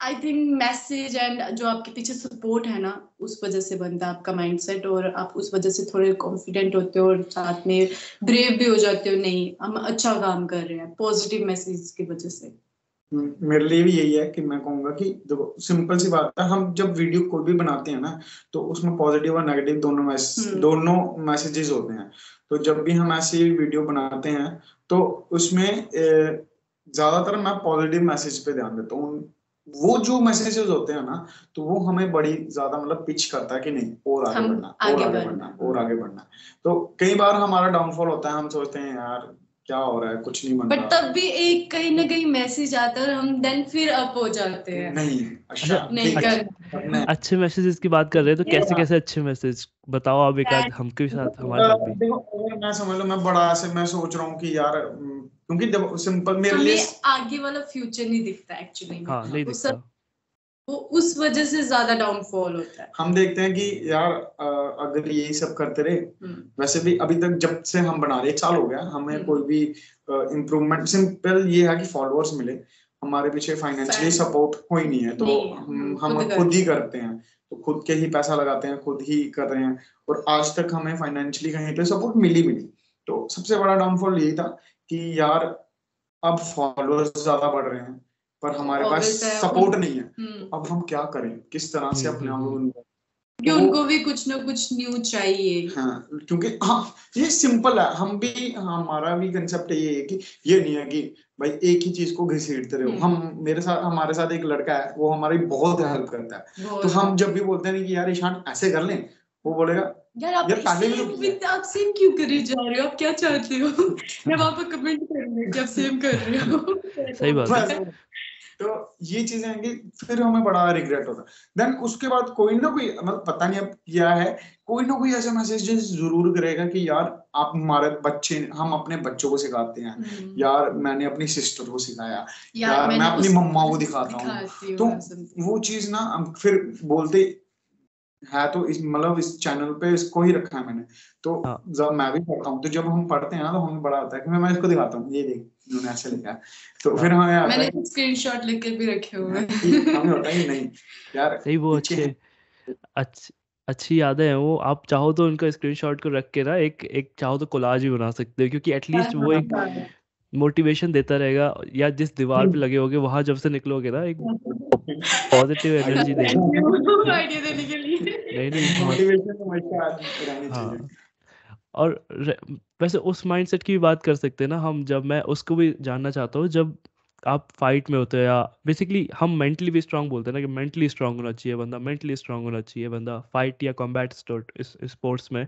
I think message and जो आपके पीछे सपोर्ट है ना उस वजह से बनता है आपका माइंडसेट और आप उस वजह से थोड़े कॉन्फिडेंट होते हो और साथ में ब्रेव भी हो जाते हो नहीं हम अच्छा काम कर रहे हैं पॉजिटिव मैसेज की वजह से। मेरे लिए भी यही है कि मैं कहूँगा कि देखो सिंपल सी बात है हम जब वीडियो कोई भी बनाते हैं ना तो उसमें पॉजिटिव और नेगेटिव दोनों मैसेज हम्म। दोनों मैसेजेस होते हैं। तो जब भी हम ऐसी वीडियो बनाते हैं तो उसमें ज़्यादातर मैं पॉजिटिव मैसेज पे ध्यान देता हूँ। वो जो मैसेजेस होते हैं ना तो वो हमें बड़ी ज़्यादा मतलब पिच करता है कि नहीं और आगे बढ़ना और आगे बढ़ना। और आगे बढ़ना। तो कई बार हमारा डाउनफॉल होता है हम सोचते हैं यार क्या हो रहा है? कुछ नहीं बट तब भी एक कहीं ना कहीं मैसेज आता है हम देन फिर अप हो जाते हैं। नहीं अच्छा। [LAUGHS] नहीं कर अच्छे मैसेजेस की बात कर रहे हैं तो कैसे कैसे अच्छे मैसेज बताओ आप एक आध हमके साथ हमारे साथ भी। देखो मैं समझ लो मैं बड़ा ऐसे मैं सोच रहा हूँ कि यार क्योंकि सिंपल मेरे लिए आगे वाला फ्यूचर नहीं दिखता एक्चुअली हाँ नहीं दिखता। वो उस वजह से ज़्यादा डाउनफॉल होता है। हम देखते हैं कि यार अगर यही सब करते रहे हम्म। वैसे भी अभी तक जब से हम बना रहे एक साल हो गया हमें हम्म। कोई भी इम्प्रूवमेंट सिंपल ये है कि फॉलोअर्स मिले। हमारे पीछे फाइनेंशियली सपोर्ट कोई नहीं है तो नहीं, हम हम खुद ही करते हैं तो खुद के ही पैसा लगाते हैं खुद ही कर रहे हैं और आज तक हमें फाइनेंशियली कहीं पे सपोर्ट मिली नहीं। तो सबसे बड़ा डाउनफॉल यही था कि यार अब फॉलोअर्स ज़्यादा बढ़ रहे हैं पर हमारे पास सपोर्ट नहीं है। हम्म। अब हम क्या करें? किस तरह से अपने आप को कि उनको भी कुछ ना कुछ न्यू चाहिए। हाँ क्योंकि हाँ ये सिंपल है। हम भी हमारा भी कंसेप्ट ये है कि ये नहीं है कि भाई एक ही चीज़ को घसीटते रहो। हम्म। हम मेरे साथ हमारे साथ एक लड़का है वो हमारी बहुत हेल्प करता है। तो हम जब भी बोलते हैं कि यार ईशान ऐसे कर लें वो बोलेगा यार आप यार पहले आप सेम क्यों करे जा रहे हो? आप क्या चाहते हो? [LAUGHS] मैं वहाँ पर कमेंट कर रही हूँ कि सेम कर रहे हो। सही बात है। तो ये चीज़ें आएँगी फिर हमें बड़ा रिग्रेट होता देन उसके बाद कोई ना कोई मतलब पता नहीं अब क्या है कोई ना कोई ऐसा मैसेज ज़रूर करेगा कि यार आप हमारे बच्चे हम अपने बच्चों को सिखाते हैं। हम्म। यार मैंने अपनी सिस्टर को सिखाया। यार, यार मैं अपनी मम्मा को दिखाता हूँ। तो वो चीज़ ना फिर बोलते है तो इस मतलब इस चैनल पे इसको ही रखा है मैंने। तो हाँ. जब मैं भी पढ़ता हूँ तो जब हम पढ़ते हैं ना तो हमें बड़ा होता है कि मैं मैं इसको दिखाता हूँ ये देख उन्होंने ऐसे लिखा तो फिर हमें आता मैंने स्क्रीनशॉट लिख के भी रखे हुए हैं। हमें होता है नहीं यार सही वो अच्छे अच्छी अच्छी यादें हैं वो। आप चाहो तो उनका स्क्रीनशॉट को रख के ना एक एक चाहो तो कोलाज भी बना सकते हो क्योंकि एटलीस्ट वो एक मोटिवेशन देता रहेगा या जिस दीवार पे लगे होगे वहाँ जब से निकलोगे ना एक [LAUGHS] पॉजिटिव एनर्जी देगा। [LAUGHS] देने के लिए। नहीं नहीं [LAUGHS] मोटिवेशन तो हाँ। और वैसे उस माइंडसेट की भी बात कर सकते हैं ना हम जब मैं उसको भी जानना चाहता हूँ जब आप फाइट में होते हो या बेसिकली हम मेंटली भी स्ट्रांग बोलते हैं ना कि मेंटली स्ट्रांग होना चाहिए बंदा मेंटली स्ट्रांग होना चाहिए बंदा फाइट या कॉम्बैट स्पोर्ट्स में।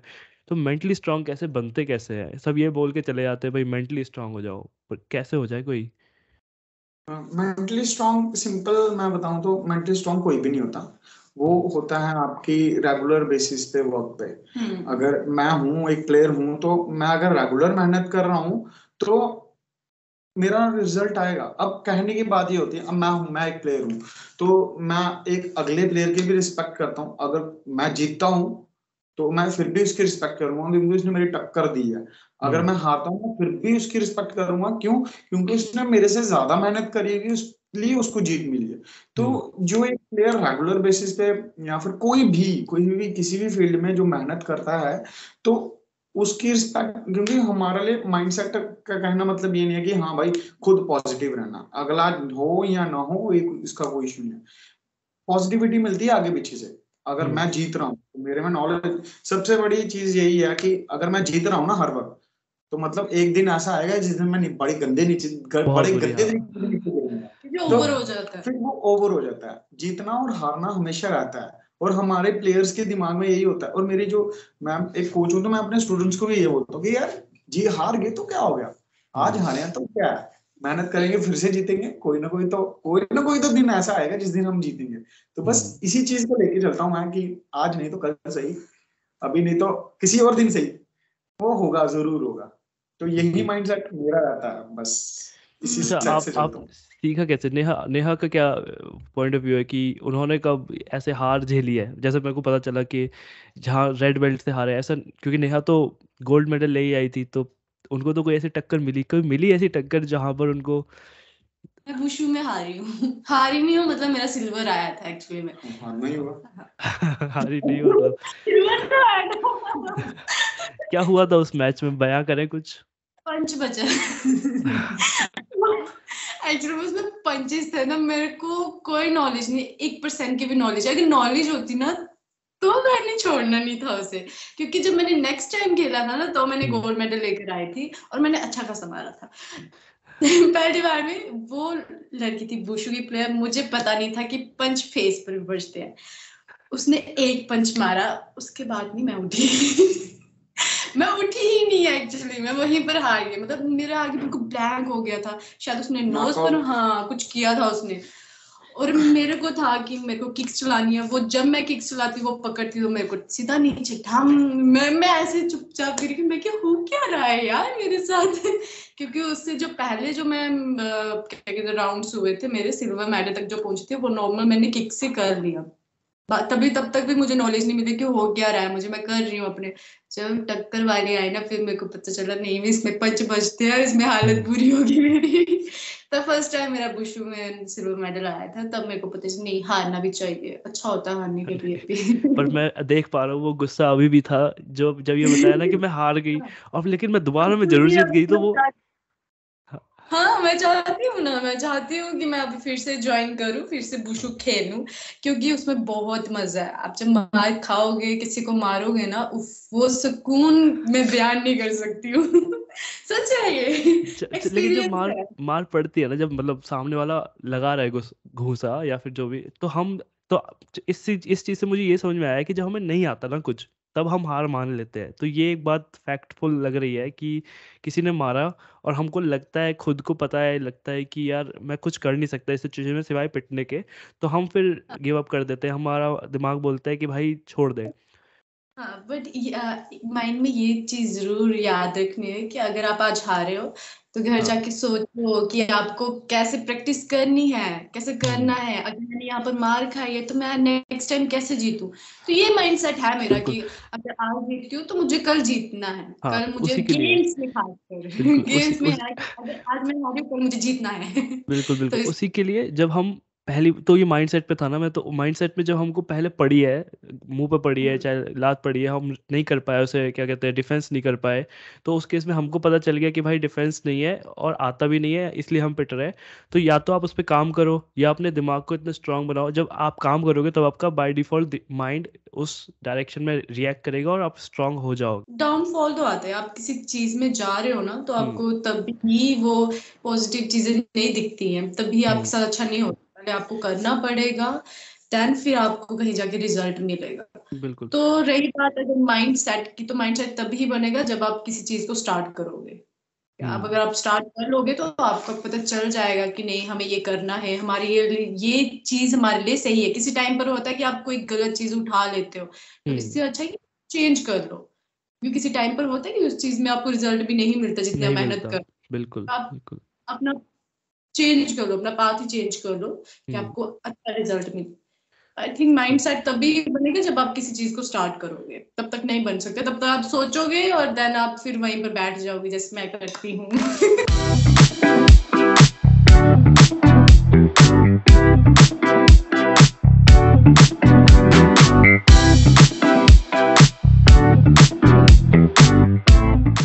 तो मेंटली स्ट्रांग कैसे बनते कैसे हैं? सब ये बोल के चले जाते हैं भाई मेंटली स्ट्रांग हो जाओ। पर कैसे हो जाए कोई? मेंटली स्ट्रांग सिंपल मैं बताऊँ तो मेंटली स्ट्रांग कोई भी नहीं होता। वो होता है आपकी रेगुलर बेसिस पे वर्क पे। हम्म। अगर मैं हूँ एक प्लेयर हूँ तो मैं अगर रेगुलर मेहनत कर रहा हूँ तो मेरा रिज़ल्ट आएगा। अब कहने की बात ये होती है अब मैं हूँ मैं एक प्लेयर हूँ। तो मैं एक अगले प्लेयर की भी रिस्पेक्ट करता हूँ। अगर मैं जीतता हूँ तो मैं फिर भी उसकी रिस्पेक्ट करूँगा क्योंकि उसने मेरी टक्कर दी है। अगर हम्म। मैं हारता हूँ फिर भी उसकी रिस्पेक्ट करूँगा। क्यों? क्योंकि उसने मेरे से ज़्यादा मेहनत करी है इसलिए उसको जीत मिली है। तो हम्म। जो एक प्लेयर रेगुलर बेसिस पे या फिर कोई भी कोई भी किसी भी फ़ील्ड में जो मेहनत करता है तो उसकी रिस्पेक्ट क्योंकि हमारे लिए माइंडसेट का कहना मतलब ये नहीं है कि हाँ भाई खुद पॉजिटिव रहना। अगला हो या ना हो एक इसका कोई इशू नहीं है। पॉजिटिविटी मिलती है आगे पीछे से। अगर हम्म। मैं जीत रहा हूँ तो मेरे में नॉलेज सबसे बड़ी चीज़ यही है कि अगर मैं जीत रहा हूँ ना हर वक्त तो मतलब एक दिन ऐसा आएगा जिस दिन मैं बड़ी गंदे नीचे बड़े गंदे तो ओवर हो जाता है। फिर वो ओवर हो जाता है। जीतना और हारना हमेशा रहता है। और हमारे प्लेयर्स के दिमाग में यही होता है। और मेरी जो मैं एक कोच हूँ तो मैं अपने स्टूडेंट्स को भी ये बोलता हूँ कि यार जी हार गए तो क्या हो गया? आज। हारे तो क्या है? मेहनत करेंगे फिर से जीतेंगे। कोई ना कोई तो कोई ना कोई तो दिन ऐसा आएगा जिस दिन हम जीतेंगे। तो बस हम्म। इसी चीज़ को लेके चलता हूँ मैं कि आज नहीं तो कल सही अभी नहीं तो किसी और दिन सही। वो होगा ज़रूर होगा। तो यही माइंडसेट मेरा रहता है बस। इसी अच्छा, से आप आप सीखा कैसे? नेहा नेहा का क्या पॉइंट ऑफ़ व्यू है कि उन्होंने कब ऐसे हार झेली है? जैसे मेरे को पता चला कि जहाँ रेड बेल्ट से हारे ऐसा क्योंकि नेहा तो गोल्ड मेडल ले ही आई थी तो उनको तो कोई ऐसी टक्कर मिली? कोई मिली ऐसी टक्कर जहाँ पर उनको मैं वुशु में हारी हूँ। हारी नहीं हूँ मतलब मेरा सिल्वर आया था एक्चुअली में। हारना हुआ। [LAUGHS] हारी नहीं मतलब सिल्वर तो आया क्या हुआ था उस मैच में? बयां करें कुछ। पंच बचा। एक्चुअली उसमें पंचेस थे ना मेरे को कोई नॉलेज नहीं एक परसेंट की भी नॉलेज अगर नॉलेज होती ना तो मैंने छोड़ना नहीं था उसे। क्योंकि जब मैंने नेक्स्ट टाइम खेला था ना तो मैंने गोल्ड हम्म। मेडल लेकर आई थी और मैंने अच्छा खासा मारा था। पहली बार में वो लड़की थी बुशु की प्लेयर मुझे पता नहीं था कि पंच फेस पर बजते हैं। उसने एक पंच मारा उसके बाद नहीं मैं उठी। [LAUGHS] मैं उठी ही नहीं एक्चुअली मैं वहीं पर हार गई। मतलब मेरा आगे बिल्कुल ब्लैंक हो गया था। शायद उसने नोज़ पर हाँ कुछ किया था उसने। और मेरे को था कि मेरे को किक्स चलानी है। वो जब मैं किक्स चलाती, वो पकड़ती तो मेरे को सीधा नीचे ढम मैं मैं ऐसे चुपचाप गिरी कि मैं क्या, हो क्या रहा है यार मेरे साथ? [LAUGHS] क्योंकि उससे जो पहले जो मैं क्या कहते राउंड्स हुए थे मेरे सिल्वर मेडल तक जो पहुँची थी, वो नॉर्मल मैंने किक से कर लिया। तभी, तब तक भी मुझे नॉलेज नहीं मिली कि हो क्या रहा है। मुझे, मैं कर रही हूँ अपने। जब टक्कर वाली आई ना, फिर मेरे को पता चला, नहीं, इसमें पंच बजते हैं इसमें हालत। बुरी होगी मेरी। तब फ़र्स्ट टाइम मेरा बुशु में सिल्वर मेडल आया था तब मेरे को पता चला नहीं हारना भी चाहिए अच्छा होता हारने के लिए भी। [LAUGHS] पर मैं देख पा रहा हूँ वो गुस्सा अभी भी था जो जब ये बताया ना कि मैं हार गई [LAUGHS] और लेकिन मैं दोबारा में [LAUGHS] ज़रूर जीत गई तो वो हाँ मैं चाहती हूँ ना मैं चाहती हूँ कि मैं अभी फिर से ज्वाइन करूँ फिर से बुशु खेलूं क्योंकि उसमें बहुत मज़ा है। आप जब मार खाओगे किसी को मारोगे ना वो सुकून मैं बयान नहीं कर सकती हूँ। [LAUGHS] सच है ये। लेकिन जब मार मार पड़ती है ना जब मतलब सामने वाला लगा रहा है घूसा या फिर जो भी तो हम तो इस इस चीज़ से मुझे ये समझ में आया कि जब हमें नहीं आता ना कुछ तब हम हार मान लेते हैं। तो ये एक बात फैक्टफुल लग रही है कि किसी ने मारा और हमको लगता है खुद को पता है लगता है कि यार मैं कुछ कर नहीं सकता इस सिचुएशन में सिवाय पिटने के तो हम फिर गिव अप कर देते हैं। हमारा दिमाग बोलता है कि भाई छोड़ दे। हाँ बट माइंड में ये चीज़ ज़रूर याद रखनी है कि अगर आप आज हारे हो तो घर हाँ। जाके सोचो कि आपको कैसे प्रैक्टिस करनी है कैसे करना हम्म। है। अगर मैंने यहाँ पर मार खाई है तो मैं नेक्स्ट टाइम कैसे जीतू? तो ये माइंडसेट है मेरा कि अगर आज जीतती हूँ तो मुझे कल जीतना है। हाँ, कल मुझे गेम्स में खासकर गेम्स में है अगर आज मैं हारी कल मुझे जीतना है। बिल्कुल [LAUGHS] बिल्कुल। तो उसी के लिए जब हम पहली तो ये माइंडसेट पे था ना मैं तो माइंडसेट में जब हमको पहले पड़ी है मुँह पे पड़ी है हम्म। चाहे लात पड़ी है हम नहीं कर पाए उसे क्या कहते हैं डिफेंस नहीं कर पाए तो उस केस में हमको पता चल गया कि भाई डिफेंस नहीं है और आता भी नहीं है इसलिए हम पिट रहे हैं तो या तो आप उस पर काम करो या अपने दिमाग को इतना स्ट्रांग बनाओ जब आप काम करोगे तब तो आपका बाई डिफ़ॉल्ट माइंड उस डायरेक्शन में रिएक्ट करेगा और आप स्ट्रांग हो जाओगे डाउनफॉल तो आता है आप किसी चीज़ में जा रहे हो ना तो हम्म। आपको तभी वो पॉजिटिव चीज़ें नहीं दिखती हैं तभी आपके हम्म। साथ अच्छा नहीं होता पहले आपको करना पड़ेगा देन फिर आपको कहीं जाके रिज़ल्ट मिलेगा। बिल्कुल। तो रही बात अगर माइंड सेट की तो माइंड सेट तभी बनेगा जब आप किसी चीज़ को स्टार्ट करोगे। आप हम्म। अगर आप स्टार्ट कर लोगे तो आपको पता चल जाएगा कि नहीं हमें ये करना है हमारे ये ये चीज़ हमारे लिए सही है। किसी टाइम पर होता है कि आप कोई गलत चीज़ उठा लेते हो तो हम्म। इससे अच्छा है कि चेंज कर लो। क्योंकि किसी टाइम पर होता है कि उस चीज़ में आपको रिज़ल्ट भी नहीं मिलता जितना मेहनत कर बिल्कुल आप- बिल्कुल। अपना चेंज कर लो अपना पाथ ही चेंज कर लो कि हम्म। आपको अच्छा रिज़ल्ट मिले। आई थिंक माइंड सेट तभी बनेगा जब आप किसी चीज़ को स्टार्ट करोगे। तब तक नहीं बन सकते। तब तक आप सोचोगे और देन आप फिर वहीं पर बैठ जाओगे जैसे मैं करती हूँ।